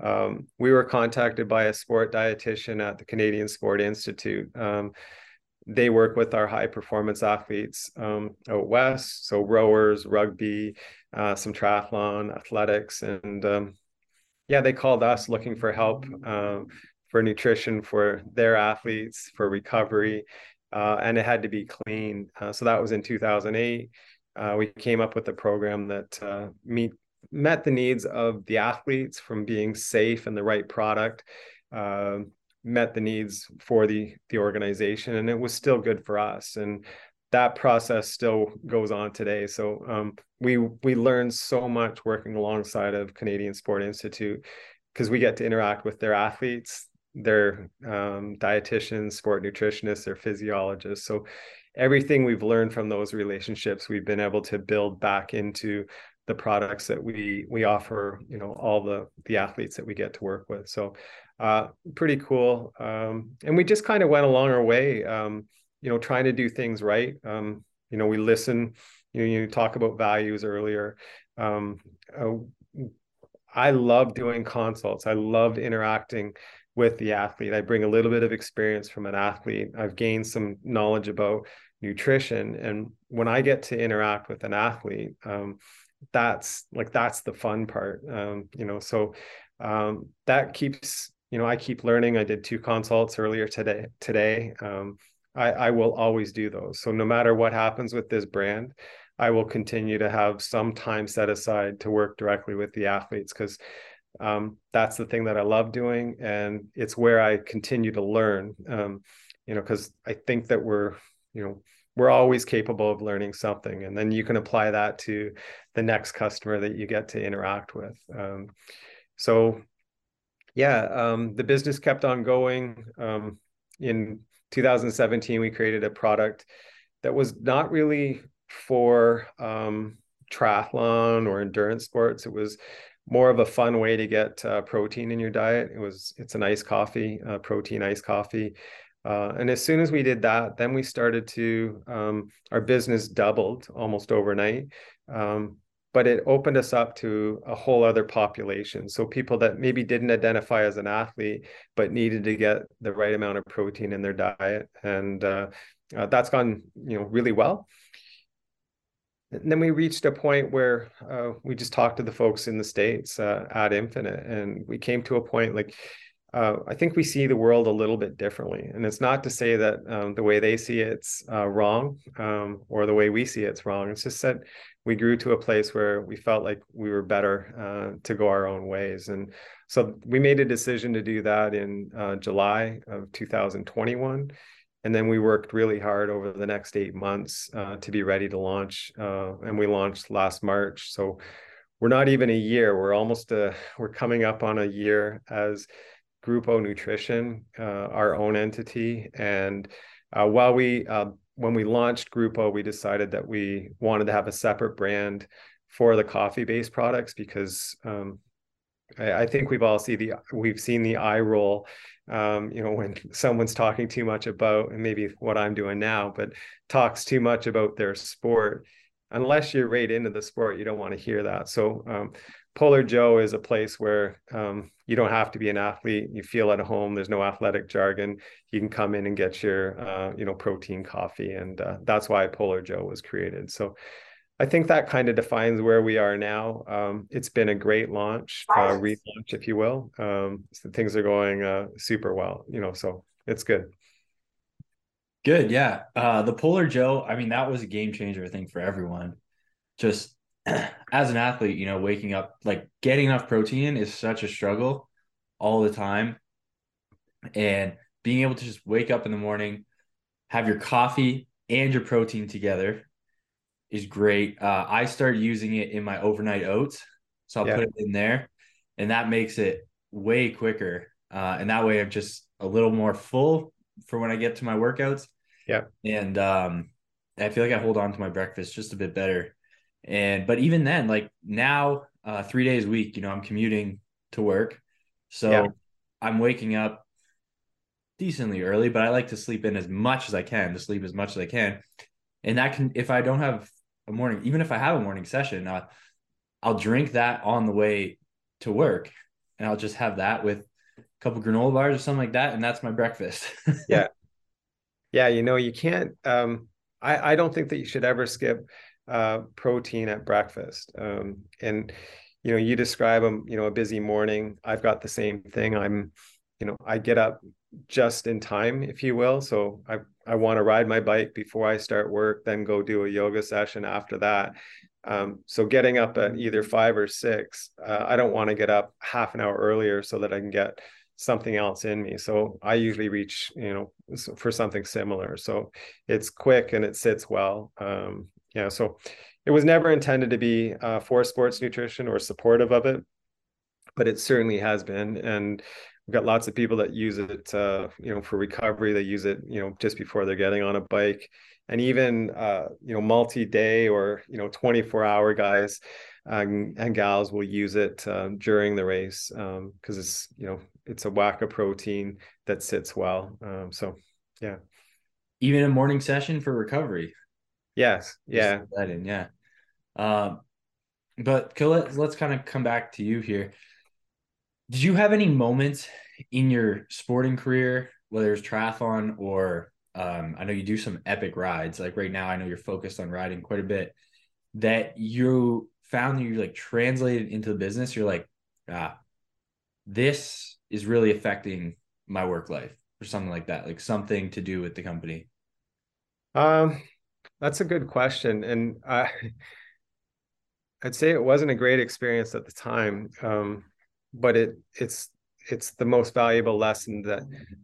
Um, we were contacted by a sport dietitian at the Canadian Sport Institute. Um, they work with our high performance athletes um, out west, so rowers, rugby, uh, some triathlon, athletics, and um, yeah, they called us looking for help um, for nutrition for their athletes for recovery, uh, and it had to be clean. Uh, so that was in 2008. Uh, we came up with a program that uh, meet met the needs of the athletes from being safe and the right product uh, met the needs for the the organization and it was still good for us. And that process still goes on today. So um, we we learn so much working alongside of canadian sport institute because we get to interact with their athletes their um, dietitians sport nutritionists their physiologists. So everything we've learned from those relationships we've been able to build back into the products that we we offer you know all the the athletes that we get to work with. So uh pretty cool. Um and we just kind of went along our way um you know trying to do things right. Um you know we listen you know you talk about values earlier. Um uh, i love doing consults. I love interacting with the athlete. I bring a little bit of experience from an athlete. I've gained some knowledge about nutrition. And when i get to interact with an athlete um, that's like that's the fun part um, you know so um, that keeps you know i keep learning. I did two consults earlier today today um, I, I will always do those. So no matter what happens with this brand i will continue to have some time set aside to work directly with the athletes because um, that's the thing that i love doing and it's where i continue to learn um, you know because i think that we're you know we're always capable of learning something and then you can apply that to the next customer that you get to interact with. Um, so yeah um, the business kept on going. Um, in 2017 we created a product that was not really for um, triathlon or endurance sports. It was more of a fun way to get uh, protein in your diet. It was it's an iced coffee uh, protein iced coffee uh, and as soon as we did that, then we started to, um, our business doubled almost overnight. Um, but it opened us up to a whole other population. So people that maybe didn't identify as an athlete, but needed to get the right amount of protein in their diet. And uh, uh, that's gone, you know, really well. And then we reached a point where uh, we just talked to the folks in the States uh, at Infinit, and we came to a point like, uh, I think we see the world a little bit differently. And it's not to say that um, the way they see it's uh, wrong um, or the way we see it's wrong. It's just that we grew to a place where we felt like we were better uh, to go our own ways. And so we made a decision to do that in uh, July of 2021. And then we worked really hard over the next eight months uh, to be ready to launch. Uh, and we launched last March. So we're not even a year. We're almost a, we're coming up on a year as Gruppo Nutrition, uh, our own entity. And uh, while we, uh, when we launched Gruppo, we decided that we wanted to have a separate brand for the coffee-based products because um, I, I, think we've all see the we've seen the eye roll, um, you know, when [laughs] someone's talking too much about, and maybe what I'm doing now, but talks too much about their sport unless you're right into the sport, you don't want to hear that. So um, Polar Joe is a place where um, you don't have to be an athlete. You feel at home. There's no athletic jargon. You can come in and get your, uh, you know, protein coffee, and uh, that's why Polar Joe was created. So, I think that kind of defines where we are now. Um, it's been a great launch, uh, relaunch, if you will. Um, so things are going uh, super well, you know, so it's good. Good, yeah. Uh, the Polar Joe, I mean, that was a game changer, I think, for everyone. Just as an athlete, you know, waking up, like getting enough protein is such a struggle all the time. And being able to just wake up in the morning, have your coffee and your protein together is great. Uh, I started using it in my overnight oats. So I'll yeah. put it in there and that makes it way quicker. Uh, and that way I'm just a little more full for when I get to my workouts. Yeah. And um, I feel like I hold on to my breakfast just a bit better. And but even then, like now, uh, three days a week, you know, I'm commuting to work, so yeah. I'm waking up decently early. But I like to sleep in as much as I can, to sleep as much as I can. and that can if I don't have a morning, even if I have a morning session, uh, I'll drink that on the way to work, and I'll just have that with a couple granola bars or something like that, and that's my breakfast. [laughs] yeah, yeah. You know, you can't. Um, I I don't think that you should ever skip uh, protein at breakfast. Um, and you know, you describe them. You know, a busy morning. I've got the same thing. I'm, you know, I get up just in time, if you will. So I I want to ride my bike before I start work, then go do a yoga session after that. Um, so getting up at either five or six, uh, I don't want to get up half an hour earlier so that I can get something else in me. So I usually reach, you know, for something similar. So it's quick and it sits well. Um, yeah. So it was never intended to be uh, for sports nutrition or supportive of it, but it certainly has been. And we've got lots of people that use it uh, you know for recovery they use it you know just before they're getting on a bike and even uh, you know multi-day or you know 24 hour guys um, and gals will use it um, during the race because um, it's you know it's a whack of protein that sits well um, so yeah even a morning session for recovery yes yeah that in yeah um, but let's, let's kind of come back to you here did you have any moments in your sporting career, whether it's triathlon or um, I know you do some epic rides. Like right now, I know you're focused on riding quite a bit. That you found that you like translated into the business. You're like, ah, this is really affecting my work life or something like that. Like something to do with the company. Um, that's a good question, and I, [laughs] I'd say it wasn't a great experience at the time. Um, but it it's it's the most valuable lesson that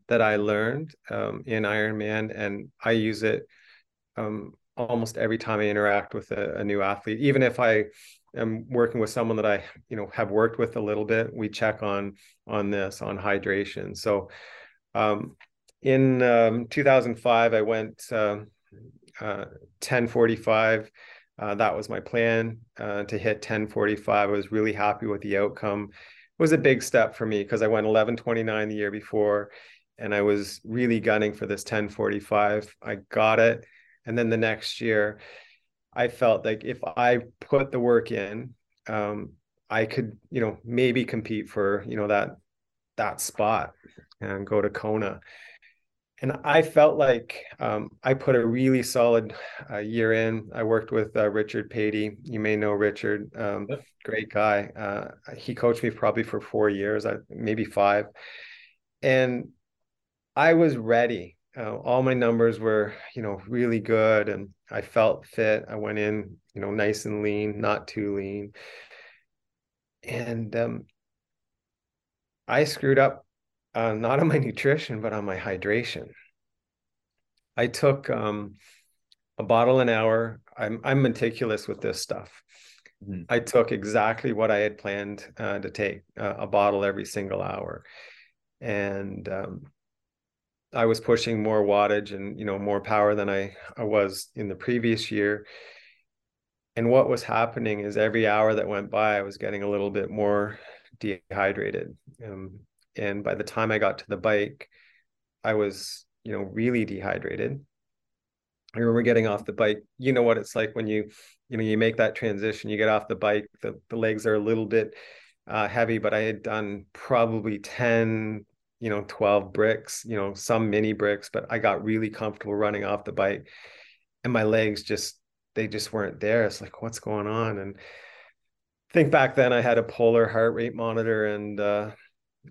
that I learned um, in Ironman, and I use it um, almost every time I interact with a, a, new athlete. Even if I am working with someone that I you know have worked with a little bit, we check on on this on hydration. So um, in um, 2005, I went uh, uh, 1045. Uh, that was my plan uh, to hit 1045. I was really happy with the outcome was a big step for me because I went 1129 the year before and I was really gunning for this 1045. I got it. And then the next year, I felt like if I put the work in, um, I could, you know, maybe compete for, you know, that that spot and go to Kona and I felt like um, I put a really solid uh, year in. I worked with uh, Richard Patey. You may know Richard, um, great guy. Uh, he coached me probably for four years, maybe five, and I was ready. Uh, all my numbers were, you know, really good, and I felt fit. I went in, you know, nice and lean, not too lean, and um, I screwed up uh, not on my nutrition, but on my hydration. I took um, a bottle an hour. I'm I'm meticulous with this stuff. Mm-hmm. I took exactly what I had planned uh, to take uh, a bottle every single hour, and um, I was pushing more wattage and you know more power than I I was in the previous year. And what was happening is every hour that went by, I was getting a little bit more dehydrated. Um, and by the time I got to the bike, I was, you know, really dehydrated. I remember getting off the bike. You know what it's like when you, you know, you make that transition, you get off the bike, the, the legs are a little bit uh, heavy, but I had done probably 10, you know, 12 bricks, you know, some mini bricks, but I got really comfortable running off the bike and my legs just, they just weren't there. It's like, what's going on? And I think back then I had a polar heart rate monitor and, uh,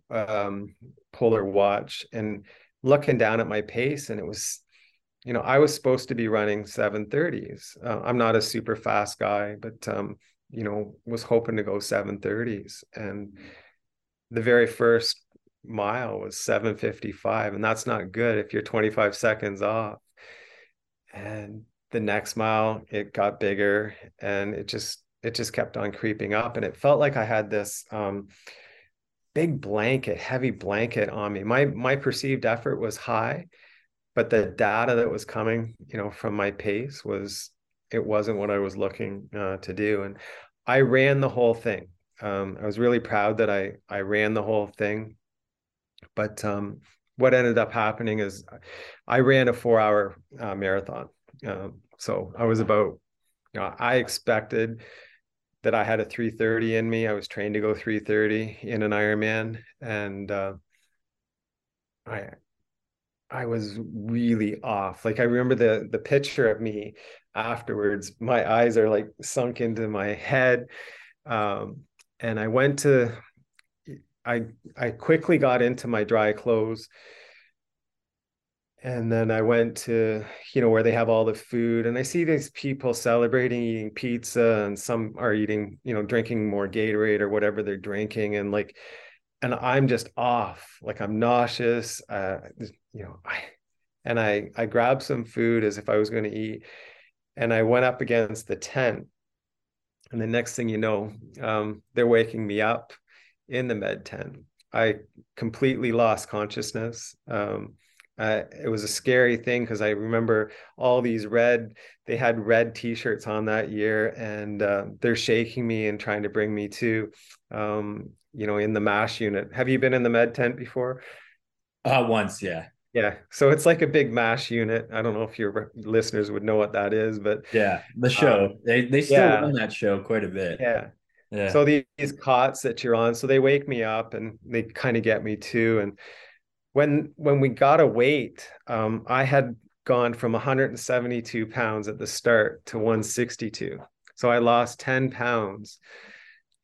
um, polar watch and looking down at my pace and it was you know i was supposed to be running 730s uh, i'm not a super fast guy but um, you know was hoping to go 730s and the very first mile was 755 and that's not good if you're 25 seconds off. And the next mile it got bigger and it just it just kept on creeping up and it felt like i had this um, big blanket, heavy blanket on me. My my perceived effort was high, but the data that was coming, you know, from my pace was it wasn't what I was looking uh, to do. And I ran the whole thing. Um, I was really proud that I I ran the whole thing. But um, what ended up happening is I ran a four hour uh, marathon, Um, so I was about, you know, I expected that I had a 330 in me. I was trained to go 330 in an Ironman, and uh, I I was really off. Like I remember the the picture of me afterwards. My eyes are like sunk into my head, um, and I went to. I I quickly got into my dry clothes and then I went to, you know, where they have all the food and I see these people celebrating eating pizza and some are eating, you know, drinking more Gatorade or whatever they're drinking. And like, and I'm just off, like I'm nauseous. Uh, you know, I, and I, I grabbed some food as if I was going to eat and I went up against the tent. And the next thing you know, um, they're waking me up in the med tent. I completely lost consciousness. Um, uh, it was a scary thing because I remember all these red, they had red t-shirts on that year and uh, they're shaking me and trying to bring me to, um, you know, in the MASH unit. Have you been in the med tent before? Uh, once, yeah. Yeah. So it's like a big MASH unit. I don't know if your listeners would know what that is, but yeah, the show, um, they, they still yeah. run that show quite a bit. Yeah. Yeah. So these, these cots that you're on, so they wake me up and they kind of get me too. And when when we got a weight, um, I had gone from 172 pounds at the start to 162. So I lost 10 pounds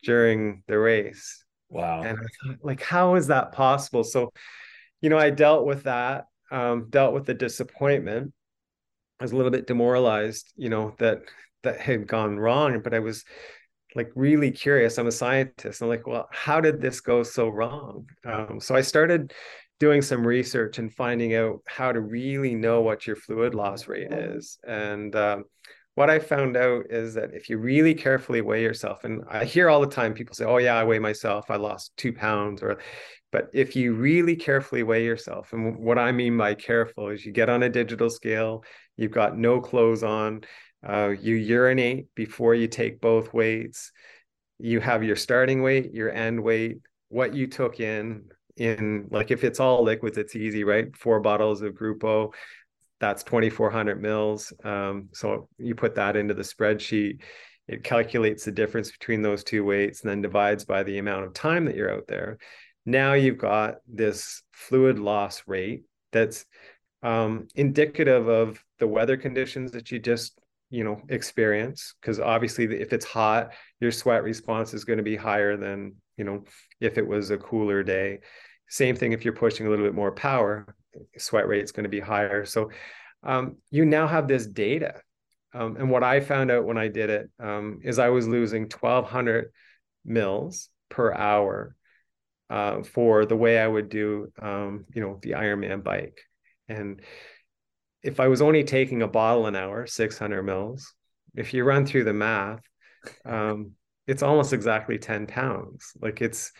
during the race. Wow. And I thought, like, how is that possible? So, you know, I dealt with that, um, dealt with the disappointment. I was a little bit demoralized, you know, that that had gone wrong, but I was like really curious. I'm a scientist. I'm like, well, how did this go so wrong? Um, so I started doing some research and finding out how to really know what your fluid loss rate is. And um, what I found out is that if you really carefully weigh yourself, and I hear all the time people say, "Oh yeah, I weigh myself. I lost two pounds," or but if you really carefully weigh yourself, and what I mean by careful is you get on a digital scale, you've got no clothes on, uh, you urinate before you take both weights, you have your starting weight, your end weight, what you took in, in like if it's all liquids, it's easy, right? Four bottles of Gruppo, that's 2,400 mils. Um, so you put that into the spreadsheet. It calculates the difference between those two weights and then divides by the amount of time that you're out there. Now you've got this fluid loss rate that's um, indicative of the weather conditions that you just you know experience because obviously if it's hot your sweat response is going to be higher than you know if it was a cooler day same thing if you're pushing a little bit more power, sweat rate is going to be higher. So um, you now have this data. Um, and what I found out when I did it um, is I was losing 1,200 mils per hour uh, for the way I would do, um, you know, the Ironman bike. And if I was only taking a bottle an hour, 600 mils, if you run through the math, um, it's almost exactly 10 pounds. Like it's,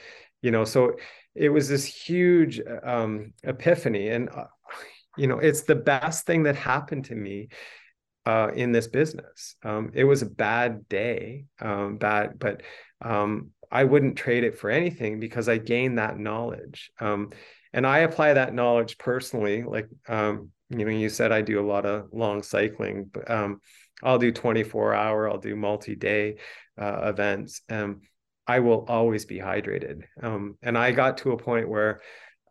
you know, so it was this huge um, epiphany. And uh, you know it's the best thing that happened to me uh, in this business. Um, it was a bad day um, bad but um, i wouldn't trade it for anything because i gained that knowledge. Um, and i apply that knowledge personally like um, you know you said i do a lot of long cycling but i'll do 24 hour i'll do multi-day uh, events I will always be hydrated. Um, and I got to a point where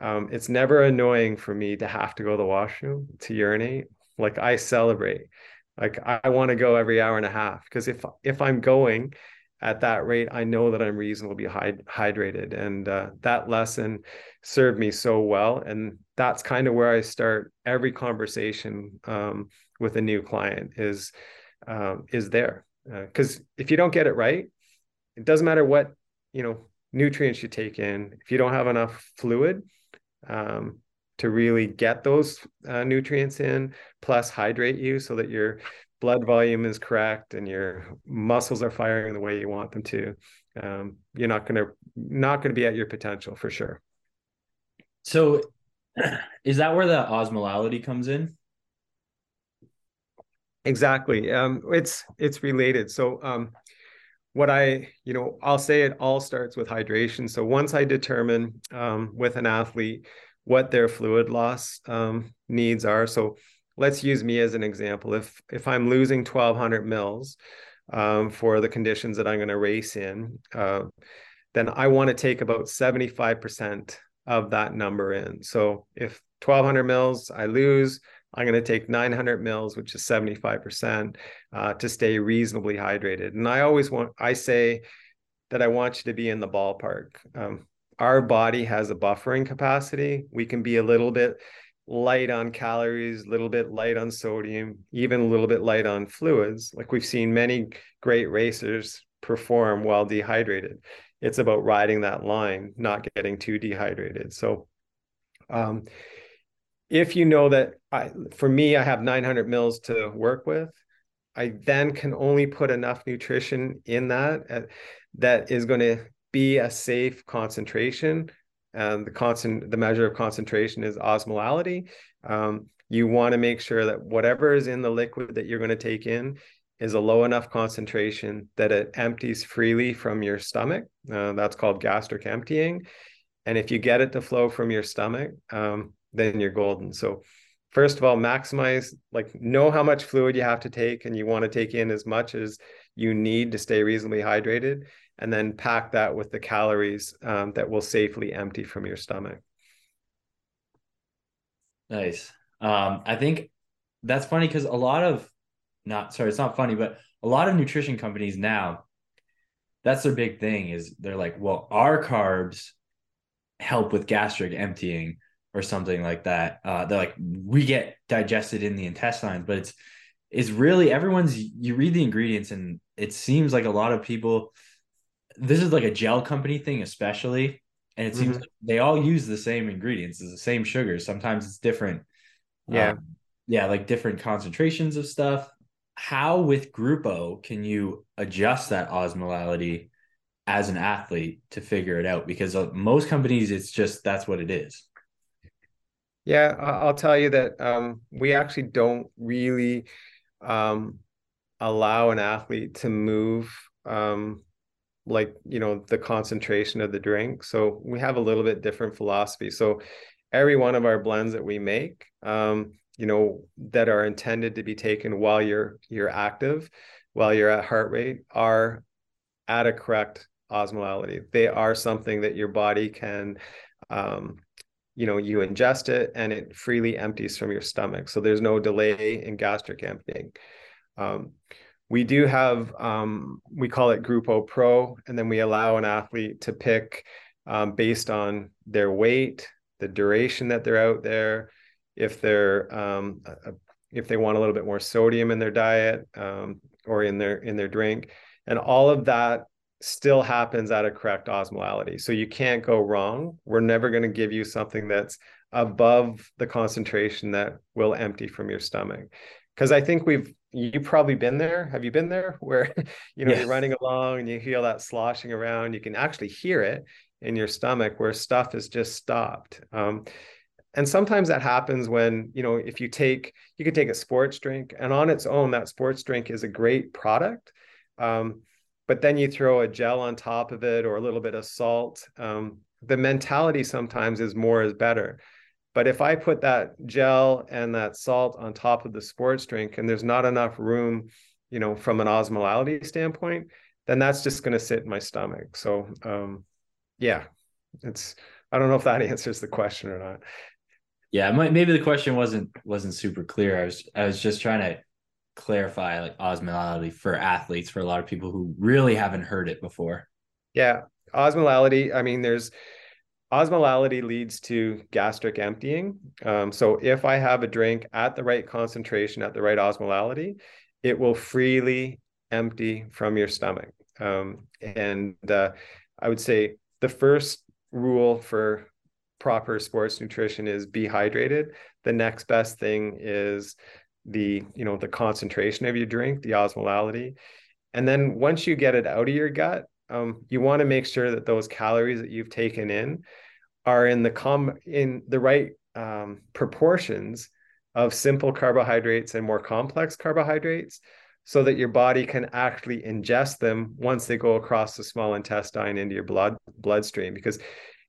um, it's never annoying for me to have to go to the washroom to urinate. Like I celebrate. Like I want to go every hour and a half because if if I'm going at that rate, I know that I'm reasonably hyd- hydrated, and uh, that lesson served me so well. And that's kind of where I start every conversation um, with a new client is um, is there because uh, if you don't get it right, it doesn't matter what you know nutrients you take in if you don't have enough fluid um, to really get those uh, nutrients in plus hydrate you so that your blood volume is correct and your muscles are firing the way you want them to um, you're not going to not going to be at your potential for sure. So [clears throat] is that where the osmolality comes in? Exactly. Um, it's it's related. So um, what I, you know, I'll say it all starts with hydration. So once I determine um, with an athlete what their fluid loss um, needs are, so let's use me as an example. If if I'm losing 1,200 mils um, for the conditions that I'm going to race in, uh, then I want to take about 75% of that number in. So if 1,200 mils I lose, I'm going to take 900 mils, which is 75%, uh, to stay reasonably hydrated. And I always want, I say that I want you to be in the ballpark. Um, our body has a buffering capacity. We can be a little bit light on calories, a little bit light on sodium, even a little bit light on fluids. Like we've seen many great racers perform while dehydrated. It's about riding that line, not getting too dehydrated. So, um, if you know that I, for me, I have 900 mils to work with, I then can only put enough nutrition in that uh, that is going to be a safe concentration. And the constant, the measure of concentration is osmolality. Um, you want to make sure that whatever is in the liquid that you're going to take in is a low enough concentration that it empties freely from your stomach. Uh, that's called gastric emptying. And if you get it to flow from your stomach, um, then you're golden. So first of all, maximize, like know how much fluid you have to take and you want to take in as much as you need to stay reasonably hydrated. And then pack that with the calories um, that will safely empty from your stomach. Nice. Um, I think that's funny because a lot of not sorry, it's not funny, but a lot of nutrition companies now, that's their big thing is they're like, well, our carbs help with gastric emptying or something like that. Uh, they're like, we get digested in the intestines, but it's it's really everyone's you read the ingredients and it seems like a lot of people this is like a gel company thing especially and it seems mm-hmm. like they all use the same ingredients it's the same sugars sometimes it's different yeah um, yeah like different concentrations of stuff how with Gruppo can you adjust that osmolality as an athlete to figure it out? Because uh, most companies, it's just that's what it is. Yeah, I'll tell you that um, we actually don't really um, allow an athlete to move um, like you know the concentration of the drink. So we have a little bit different philosophy. So every one of our blends that we make, um, you know that are intended to be taken while you're you're active while you're at heart rate are at a correct osmolality they are something that your body can um, you know you ingest it and it freely empties from your stomach. So there's no delay in gastric emptying. Um, we do have um, we call it Gruppo Pro and then we allow an athlete to pick um, based on their weight the duration that they're out there if they're um, if they want a little bit more sodium in their diet um, or in their in their drink, and all of that still happens at a correct osmolality. So you can't go wrong. We're never going to give you something that's above the concentration that will empty from your stomach. Because I think we've you've probably been there. Have you been there [laughs] where you know yes. you're running along and you feel that sloshing around? You can actually hear it in your stomach where stuff is just stopped. Um, and sometimes that happens when you know if you take you could take a sports drink and on its own that sports drink is a great product um, but then you throw a gel on top of it or a little bit of salt um, the mentality sometimes is more is better. But if i put that gel and that salt on top of the sports drink and there's not enough room you know from an osmolality standpoint then that's just going to sit in my stomach. So um, yeah it's i don't know if that [laughs] answers the question or not. Yeah, maybe the question wasn't wasn't super clear. I was I was just trying to clarify like osmolality for athletes for a lot of people who really haven't heard it before. Yeah, osmolality. I mean, there's osmolality leads to gastric emptying. Um, so if I have a drink at the right concentration, at the right osmolality, it will freely empty from your stomach. Um, and uh, I would say the first rule for proper sports nutrition is be hydrated. The next best thing is the you know the concentration of your drink, the osmolality, and then once you get it out of your gut, um, you want to make sure that those calories that you've taken in are in the com in the right um, proportions of simple carbohydrates and more complex carbohydrates so that your body can actually ingest them once they go across the small intestine into your blood bloodstream because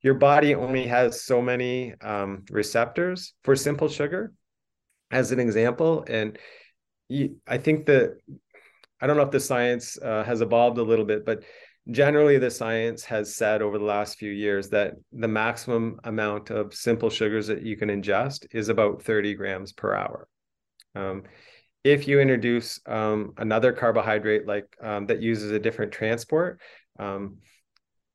your body only has so many um, receptors for simple sugar. As an example. And I think that I don't know if the science uh, has evolved a little bit, but generally the science has said over the last few years that the maximum amount of simple sugars that you can ingest is about 30 grams per hour. Um, if you introduce um, another carbohydrate like um, that uses a different transport, um,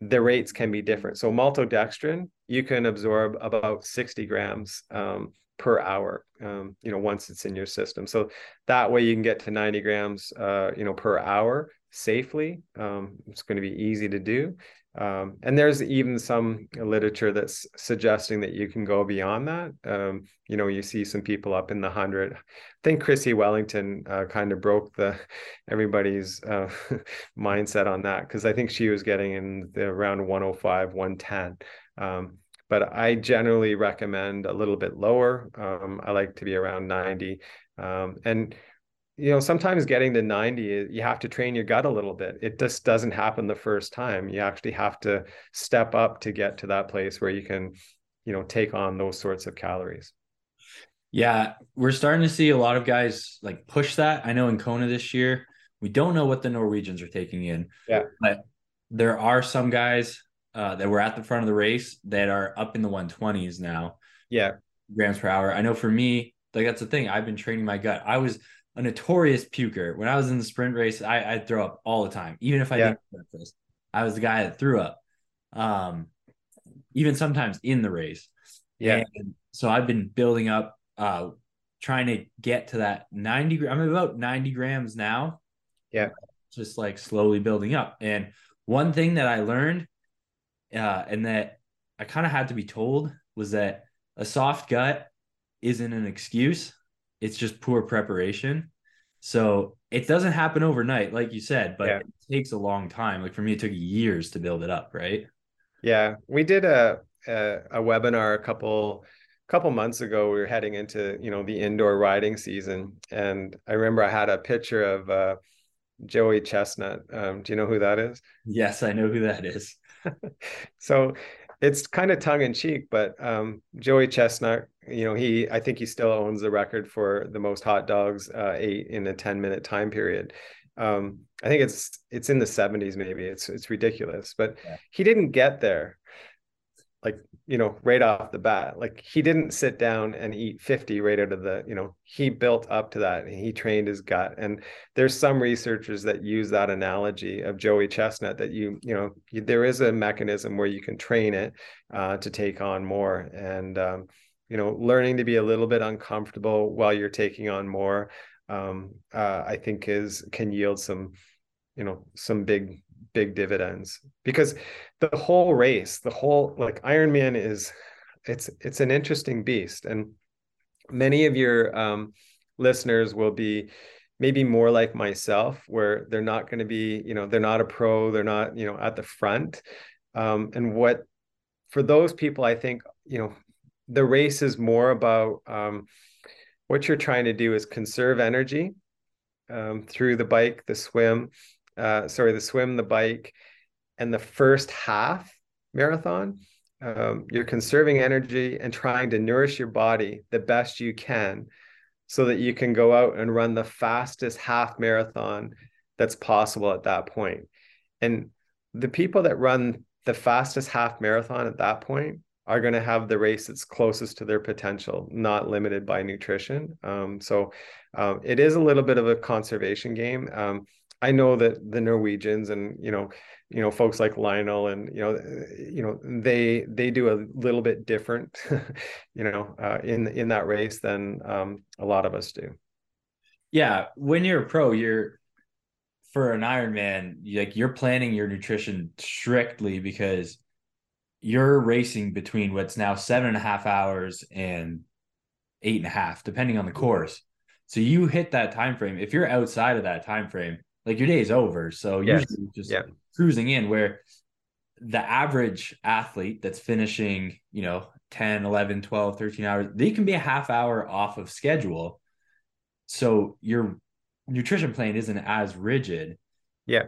the rates can be different. So maltodextrin, you can absorb about 60 grams um, per hour, um, you know, once it's in your system. So that way you can get to 90 grams, uh, you know, per hour safely. Um, it's going to be easy to do. Um, and there's even some literature that's suggesting that you can go beyond that. Um, you know, you see some people up in the hundred. I think Chrissie Wellington uh, kind of broke the [laughs] everybody's uh, [laughs] mindset on that because I think she was getting in the around 105, 110. But I generally recommend a little bit lower. Um, I like to be around 90. Um, and you know sometimes getting to 90 you have to train your gut a little bit. It just doesn't happen the first time. You actually have to step up to get to that place where you can you know take on those sorts of calories. Yeah we're starting to see a lot of guys like push that. I know in kona this year we don't know what the norwegians are taking in yeah. but there are some guys uh, that were at the front of the race that are up in the 120s now yeah grams per hour i know for me like that's the thing i've been training my gut i was a notorious puker. When I was in the sprint race, I I'd throw up all the time, even if I yeah. didn't breakfast. I was the guy that threw up. Um, even sometimes in the race. Yeah. And so I've been building up, uh, trying to get to that 90. I'm about 90 grams now. Yeah. Just like slowly building up. And one thing that I learned, uh, and that I kind of had to be told was that a soft gut isn't an excuse it's just poor preparation. So it doesn't happen overnight, like you said, but yeah. it takes a long time. Like for me, it took years to build it up, right? Yeah, we did a a, a webinar a couple couple months ago. We were heading into you know the indoor riding season, and I remember I had a picture of uh, Joey Chestnut. Um, do you know who that is? Yes, I know who that is. [laughs] so it's kind of tongue in cheek, but um, Joey Chestnut, you know, he I think he still owns the record for the most hot dogs uh, ate in a 10 minute time period. Um, I think it's it's in the 70s maybe. It's it's ridiculous, but yeah. he didn't get there like you know right off the bat like he didn't sit down and eat 50 right out of the you know he built up to that and he trained his gut. And there's some researchers that use that analogy of joey chestnut that you you know there is a mechanism where you can train it uh, to take on more. And um, you know learning to be a little bit uncomfortable while you're taking on more um, uh, i think is can yield some you know some big big dividends because the whole race, the whole like Ironman is it's it's an interesting beast. And many of your um, listeners will be maybe more like myself where they're not going to be you know they're not a pro they're not you know at the front. Um, and what for those people i think you know the race is more about um, what you're trying to do is conserve energy um, through the bike the swim uh, sorry, the swim, the bike, and the first half marathon, um, you're conserving energy and trying to nourish your body the best you can so that you can go out and run the fastest half marathon that's possible at that point. And the people that run the fastest half marathon at that point are going to have the race that's closest to their potential, not limited by nutrition. Um, so um, it is a little bit of a conservation game. Um, I know that the Norwegians and you know, you know, folks like Lionel and you know, you know, they they do a little bit different, [laughs] you know, uh, in in that race than um, a lot of us do. Yeah, when you're a pro, you're for an Ironman, like you're planning your nutrition strictly because you're racing between what's now seven and a half hours and eight and a half, depending on the course. So you hit that time frame. If you're outside of that time frame, like your day is over. So yes. usually just yeah. cruising in where the average athlete that's finishing, you know, 10, 11, 12, 13 hours, they can be a half hour off of schedule. So your nutrition plan isn't as rigid. Yeah.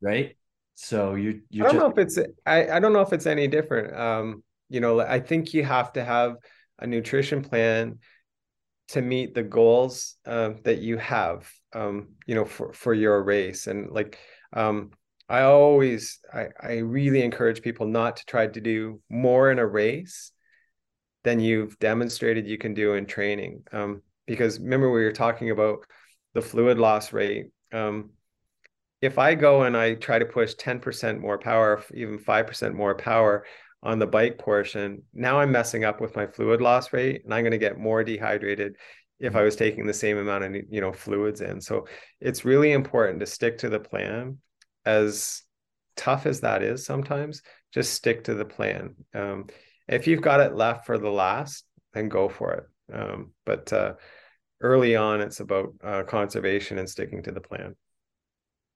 Right. So you, you I don't just... know if it's, I, I don't know if it's any different. Um, you know, I think you have to have a nutrition plan to meet the goals uh, that you have um, you know for for your race. And like um, i always I, I really encourage people not to try to do more in a race than you've demonstrated you can do in training. Um, because remember we were talking about the fluid loss rate. Um, if i go and i try to push 10% more power even 5% more power on the bike portion, now I'm messing up with my fluid loss rate and I'm going to get more dehydrated if I was taking the same amount of you know fluids in. So it's really important to stick to the plan as tough as that is sometimes, just stick to the plan. Um, if you've got it left for the last, then go for it. Um, but uh, early on, it's about uh, conservation and sticking to the plan.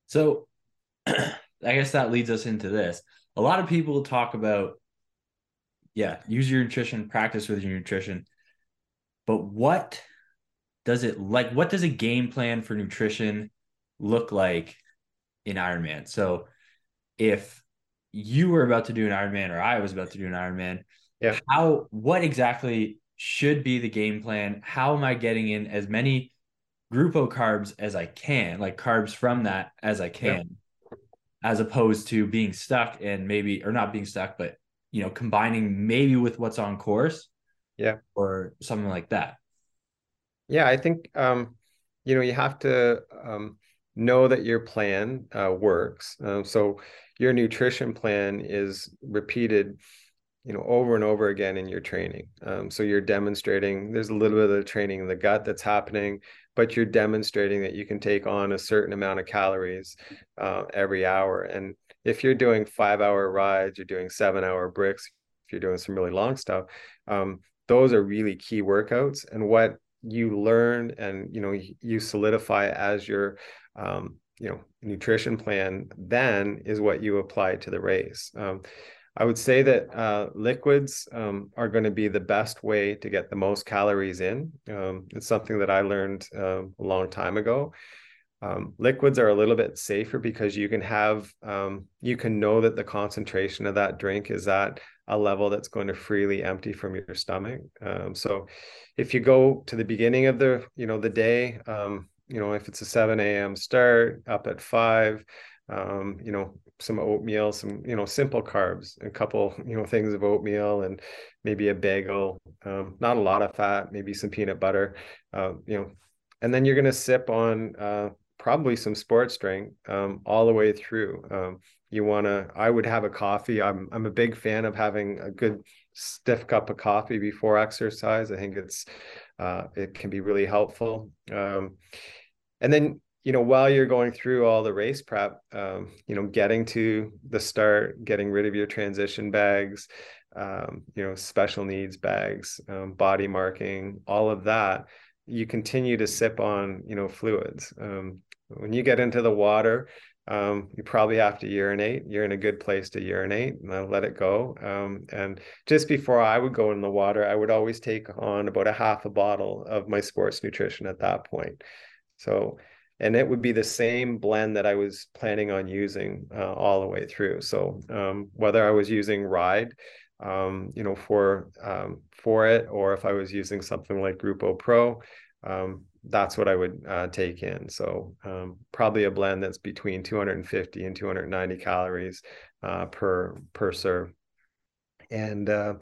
So [clears throat] I guess that leads us into this. A lot of people talk about yeah, use your nutrition, practice with your nutrition. But what does it like? What does a game plan for nutrition look like in Ironman? So if you were about to do an Ironman or I was about to do an Ironman, yeah, how what exactly should be the game plan? How am I getting in as many Gruppo carbs as I can, like carbs from that as I can, yeah. as opposed to being stuck and maybe or not being stuck, but you know, combining maybe with what's on course. Yeah. Or something like that. Yeah, I think um, you know, you have to um know that your plan uh, works. Um, so your nutrition plan is repeated you know over and over again in your training um, so you're demonstrating there's a little bit of the training in the gut that's happening but you're demonstrating that you can take on a certain amount of calories uh, every hour and if you're doing five hour rides, you're doing seven hour bricks, if you're doing some really long stuff, um, those are really key workouts. And what you learn and you know you solidify as your um, you know nutrition plan then is what you apply to the race. Um, I would say that uh, liquids um, are going to be the best way to get the most calories in. Um, it's something that I learned uh, a long time ago. Um, liquids are a little bit safer because you can have um, you can know that the concentration of that drink is at a level that's going to freely empty from your stomach. Um, so if you go to the beginning of the you know the day, um, you know if it's a 7 a.m. start up at five, um, you know some oatmeal, some you know simple carbs, a couple you know things of oatmeal and maybe a bagel, um, not a lot of fat, maybe some peanut butter, uh, you know and then you're going to sip on uh, probably some sports drink um, all the way through. Um, you want to, I would have a coffee. I'm, I'm a big fan of having a good stiff cup of coffee before exercise. I think it's, uh, it can be really helpful. Um, and then, you know, while you're going through all the race prep, um, you know, getting to the start, getting rid of your transition bags, um, you know, special needs bags, um, body marking, all of that you continue to sip on you know fluids um, when you get into the water, um, you probably have to urinate. You're in a good place to urinate and let it go. Um, and just before I would go in the water, I would always take on about a half a bottle of my sports nutrition at that point. So, and it would be the same blend that I was planning on using uh, all the way through. So, um, whether I was using Ride, um, you know, for um, for it, or if I was using something like Gruppo Pro, um, that's what I would uh, take in. So um, probably a blend that's between 250 and 290 calories uh, per per serve. And uh,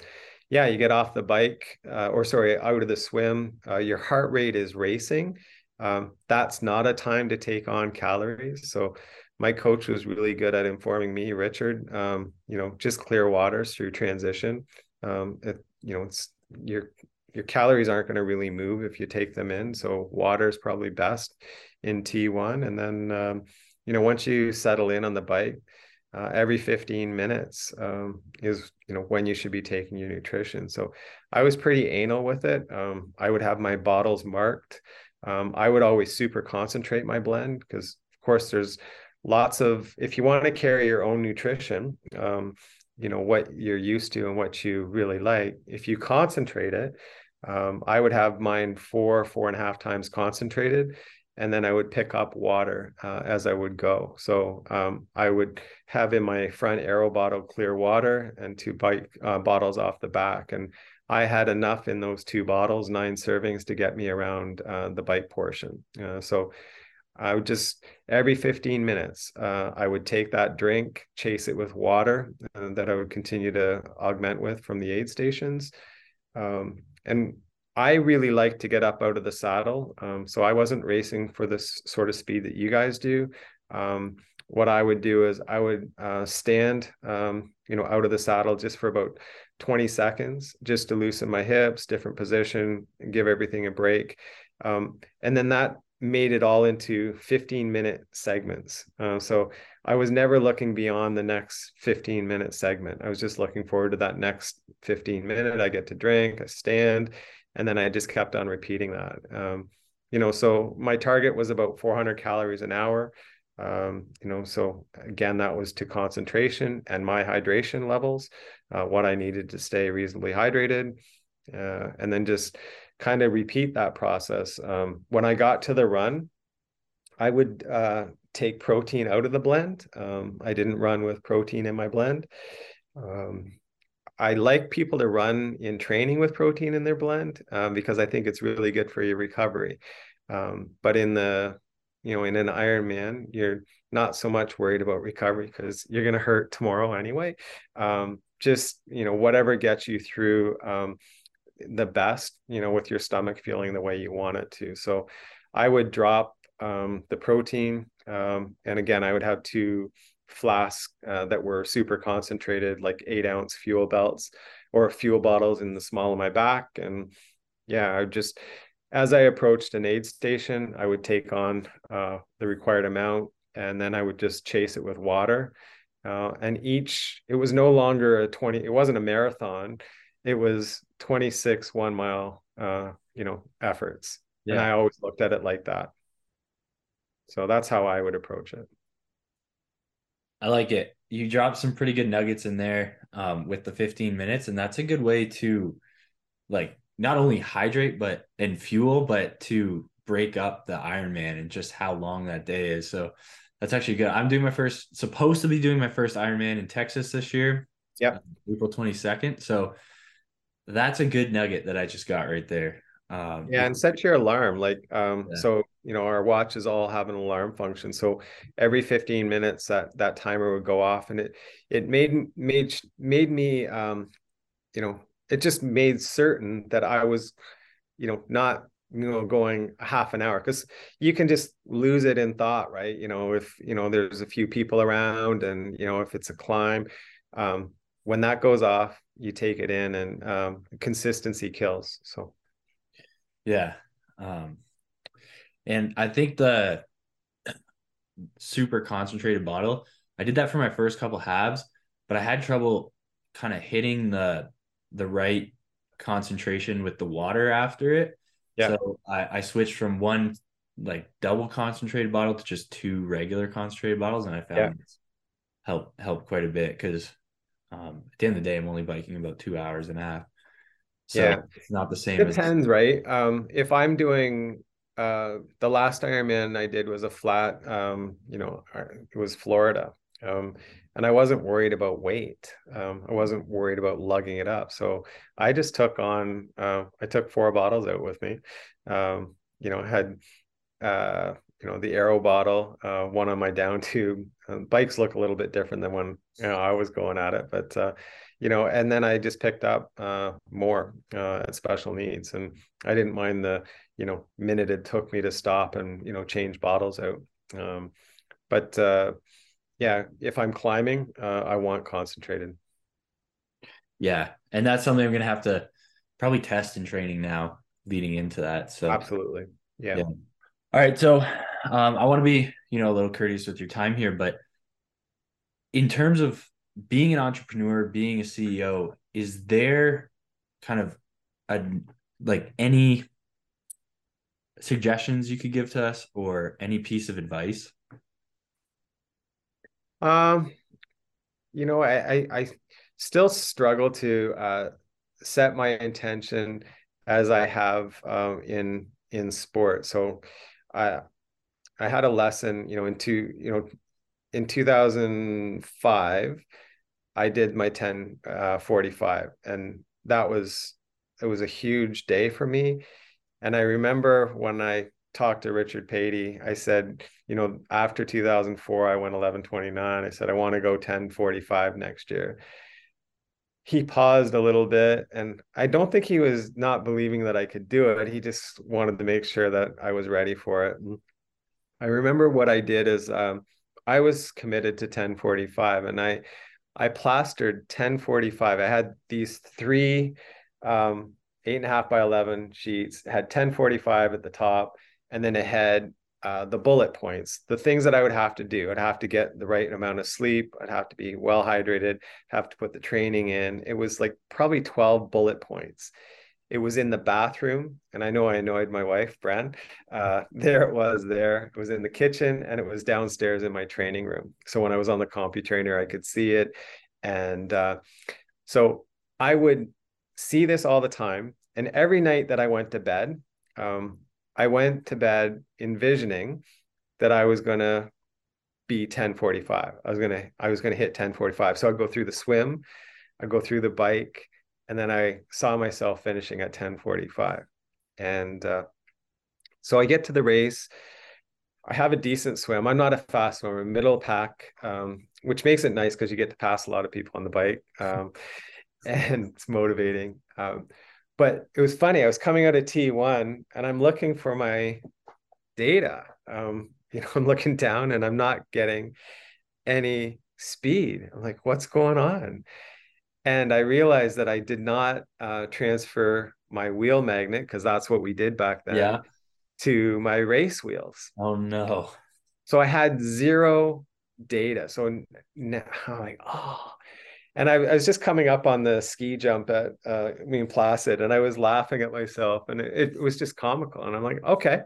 yeah, you get off the bike, uh, or sorry, out of the swim. Uh, your heart rate is racing. Um, that's not a time to take on calories. So my coach was really good at informing me, Richard. Um, you know, just clear waters through transition. Um, it, you know, it's you're your calories aren't going to really move if you take them in. So water is probably best in T1. And then, um, you know, once you settle in on the bike, uh, every 15 minutes um, is, you know, when you should be taking your nutrition. So I was pretty anal with it. Um, I would have my bottles marked. Um, I would always super concentrate my blend because, of course, there's lots of, if you want to carry your own nutrition, um, you know what you're used to and what you really like if you concentrate it um, I would have mine four, four and a half times concentrated, and then I would pick up water uh, as I would go. So um, I would have in my front aero bottle clear water and two bike uh, bottles off the back, and I had enough in those two bottles, nine servings, to get me around uh, the bike portion. Uh, so I would just every 15 minutes, uh, I would take that drink, chase it with water uh, that I would continue to augment with from the aid stations. Um, and I really like to get up out of the saddle. Um, so I wasn't racing for this sort of speed that you guys do. Um, what I would do is I would uh, stand, um, you know, out of the saddle just for about 20 seconds, just to loosen my hips, different position, give everything a break. Um, and then that made it all into 15 minute segments. Uh, so I was never looking beyond the next 15 minute segment. I was just looking forward to that next 15 minute. I get to drink, I stand, and then I just kept on repeating that. Um, you know, so my target was about 400 calories an hour. Um, you know, so again, that was to concentration and my hydration levels, uh, what I needed to stay reasonably hydrated, uh, and then just kind of repeat that process. Um, when I got to the run, I would uh, take protein out of the blend. Um, I didn't run with protein in my blend. Um, I like people to run in training with protein in their blend um, because I think it's really good for your recovery. Um, but in the you know, in an Ironman, you're not so much worried about recovery because you're going to hurt tomorrow anyway. Um, just you know, whatever gets you through the best, you know, with your stomach feeling the way you want it to. So, I would drop um, the protein, um, and again, I would have two flasks uh, that were super concentrated, like eight ounce fuel belts or fuel bottles in the small of my back, and yeah, I just as I approached an aid station, I would take on uh, the required amount and then I would just chase it with water. Uh, and each, it was no longer a 20, it wasn't a marathon. It was 26 one mile, uh, you know, efforts. Yeah. And I always looked at it like that. So that's how I would approach it. I like it. You dropped some pretty good nuggets in there um, with the 15 minutes, and that's a good way to like not only hydrate but and fuel, but to break up the Ironman and just how long that day is. So that's actually good. I'm doing my first, supposed to be doing my first Ironman in Texas this year. Yep. Uh, April 22nd. So that's a good nugget that I just got right there. Um, yeah, and set your alarm. Like, um, yeah. so you know, our watches all have an alarm function. So every 15 minutes, that that timer would go off, and it it made made made me, um, you know, it just made certain that I was, you know, not you know going half an hour because you can just lose it in thought right you know if you know there's a few people around and you know if it's a climb um when that goes off you take it in and um consistency kills so yeah um and i think the super concentrated bottle i did that for my first couple halves but i had trouble kind of hitting the the right concentration with the water after it. Yeah. So I, I switched from one like double concentrated bottle to just two regular concentrated bottles, and I found yeah. help help quite a bit because um, at the end of the day, I'm only biking about two hours and a half. So yeah. it's not the same. It depends, as- right? Um, if I'm doing uh, the last Ironman I did was a flat, um, you know, it was Florida. Um, and I wasn't worried about weight. Um, I wasn't worried about lugging it up. So I just took on. Uh, I took four bottles out with me. Um, you know, had uh, you know the Aero bottle, uh, one on my down [laughs] tube. Um, bikes look a little bit different than when you know I was going at it, but uh, you know, and then I just picked up uh, more uh, at special needs, and I didn't mind the you know minute it took me to stop and you know change bottles out. Um, but uh, yeah, if I'm climbing, uh, I want concentrated. Yeah, and that's something I'm gonna have to probably test in training now, leading into that. So absolutely, yeah. yeah. All right, so um, I want to be you know a little courteous with your time here, but in terms of being an entrepreneur, being a CEO, is there kind of a like any suggestions you could give to us or any piece of advice? Um, you know, I, I, I still struggle to uh, set my intention as I have um, in in sport. So, I I had a lesson, you know, in two, you know, in 2005, I did my 10 uh, 45, and that was it was a huge day for me. And I remember when I talked to Richard Patey, I said, you know, after 2004, I went 1129. I said, I want to go 1045 next year. He paused a little bit, and I don't think he was not believing that I could do it. He just wanted to make sure that I was ready for it. And I remember what I did is um, I was committed to 1045, and I I plastered 1045. I had these three um, eight and a half by 11 sheets, had 1045 at the top, and then it had uh, the bullet points, the things that I would have to do. I'd have to get the right amount of sleep. I'd have to be well hydrated, have to put the training in. It was like probably 12 bullet points. It was in the bathroom. And I know I annoyed my wife, bren Uh, there it was there. It was in the kitchen and it was downstairs in my training room. So when I was on the CompuTrainer, I could see it. And uh, so I would see this all the time. And every night that I went to bed, um, I went to bed envisioning that I was going to be 1045. I was going to I was going to hit 1045. So I'd go through the swim, I'd go through the bike, and then I saw myself finishing at 1045. And uh, so I get to the race. I have a decent swim. I'm not a fast swimmer, middle pack, um, which makes it nice because you get to pass a lot of people on the bike, um, [laughs] and it's motivating. Um, but it was funny. I was coming out of T1 and I'm looking for my data. Um, [laughs] you know, I'm looking down and I'm not getting any speed. I'm like, what's going on? And I realized that I did not uh, transfer my wheel magnet because that's what we did back then. Yeah. To my race wheels. Oh no. So I had zero data. So now I'm like, oh, and I, I, was just coming up on the ski jump at uh, I mean Placid, and I was laughing at myself, and it, it, was just comical. And I'm like, okay,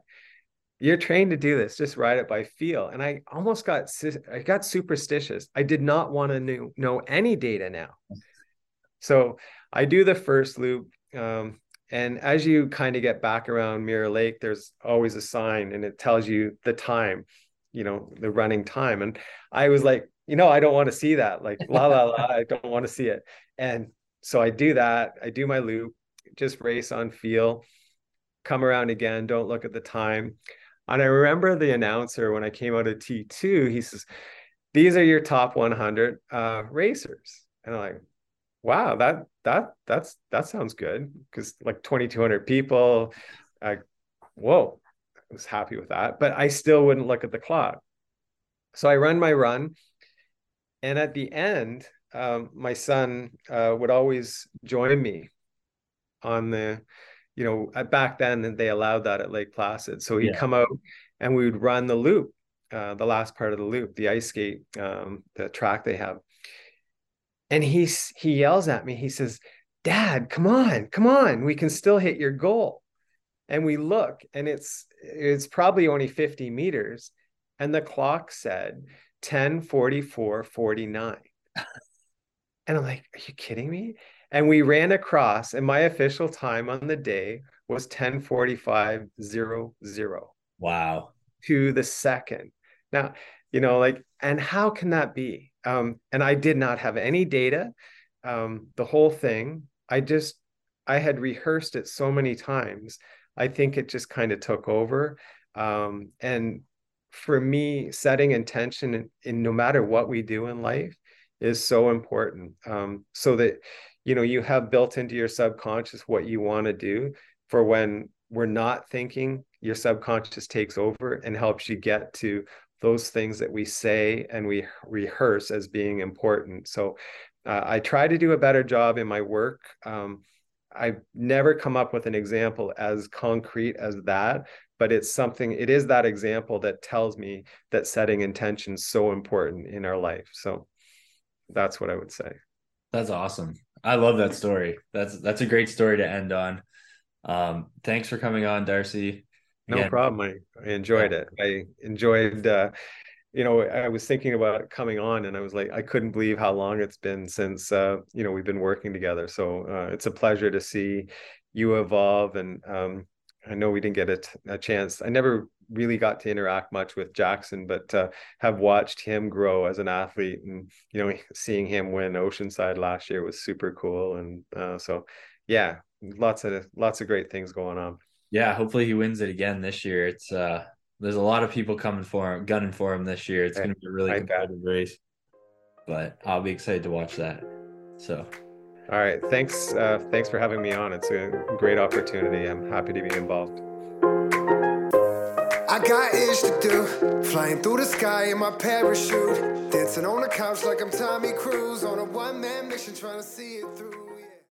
you're trained to do this. Just ride it by feel. And I almost got I got superstitious. I did not want to know, know any data now. So I do the first loop, um, and as you kind of get back around Mirror Lake, there's always a sign, and it tells you the time, you know, the running time. And I was like you know, I don't want to see that. Like, la, la, la, I don't want to see it. And so I do that. I do my loop, just race on feel, come around again, don't look at the time. And I remember the announcer when I came out of T2, he says, These are your top 100 uh, racers. And I'm like, wow, that, that, that's, that sounds good. Cause like 2,200 people, I, whoa, I was happy with that. But I still wouldn't look at the clock. So I run my run and at the end, um, my son uh, would always join me on the, you know, back then they allowed that at Lake Placid. So he'd yeah. come out and we would run the loop, uh, the last part of the loop, the ice skate, um, the track they have. And he's he yells at me. He says, "Dad, come on, come on, we can still hit your goal." And we look, and it's it's probably only 50 meters, and the clock said 10 44 49 [laughs] and i'm like are you kidding me? And we ran across and my official time on the day was 10 45 0 0 wow. To the second. Now you know like and how can that be um and i did not have any data um the whole thing i just i had rehearsed it so many times i think it just kind of took over um and for me, setting intention in, in, no matter what we do in life is so important. Um, so that you know you have built into your subconscious what you want to do for when we're not thinking. Your subconscious takes over and helps you get to those things that we say and we rehearse as being important. So uh, I try to do a better job in my work. Um, I've never come up with an example as concrete as that, but it's something it is that example that tells me that setting intention is so important in our life. So that's what i would say. That's awesome. I love that story. That's that's a great story to end on. Um thanks for coming on darcy No problem i, I enjoyed yeah. it i enjoyed uh you know i was thinking about coming on and i was like i couldn't believe how long it's been since uh you know we've been working together so uh, it's a pleasure to see you evolve and um I know we didn't get a, a chance. I never really got to interact much with Jackson, but uh, have watched him grow as an athlete, and you know, [laughs] seeing him win Oceanside last year was super cool. And uh, so, yeah, lots of lots of great things going on. Yeah, hopefully he wins it again this year. It's uh there's a lot of people coming for him, gunning for him this year. It's going to be a really competitive race, but I'll be excited to watch that. So, all right, thanks, uh, thanks for having me on. It's a great opportunity. I'm happy to be involved. I got ish to do, flying through the sky in my parachute, dancing on the couch like I'm Tommy Cruise on a one man mission trying to see it through.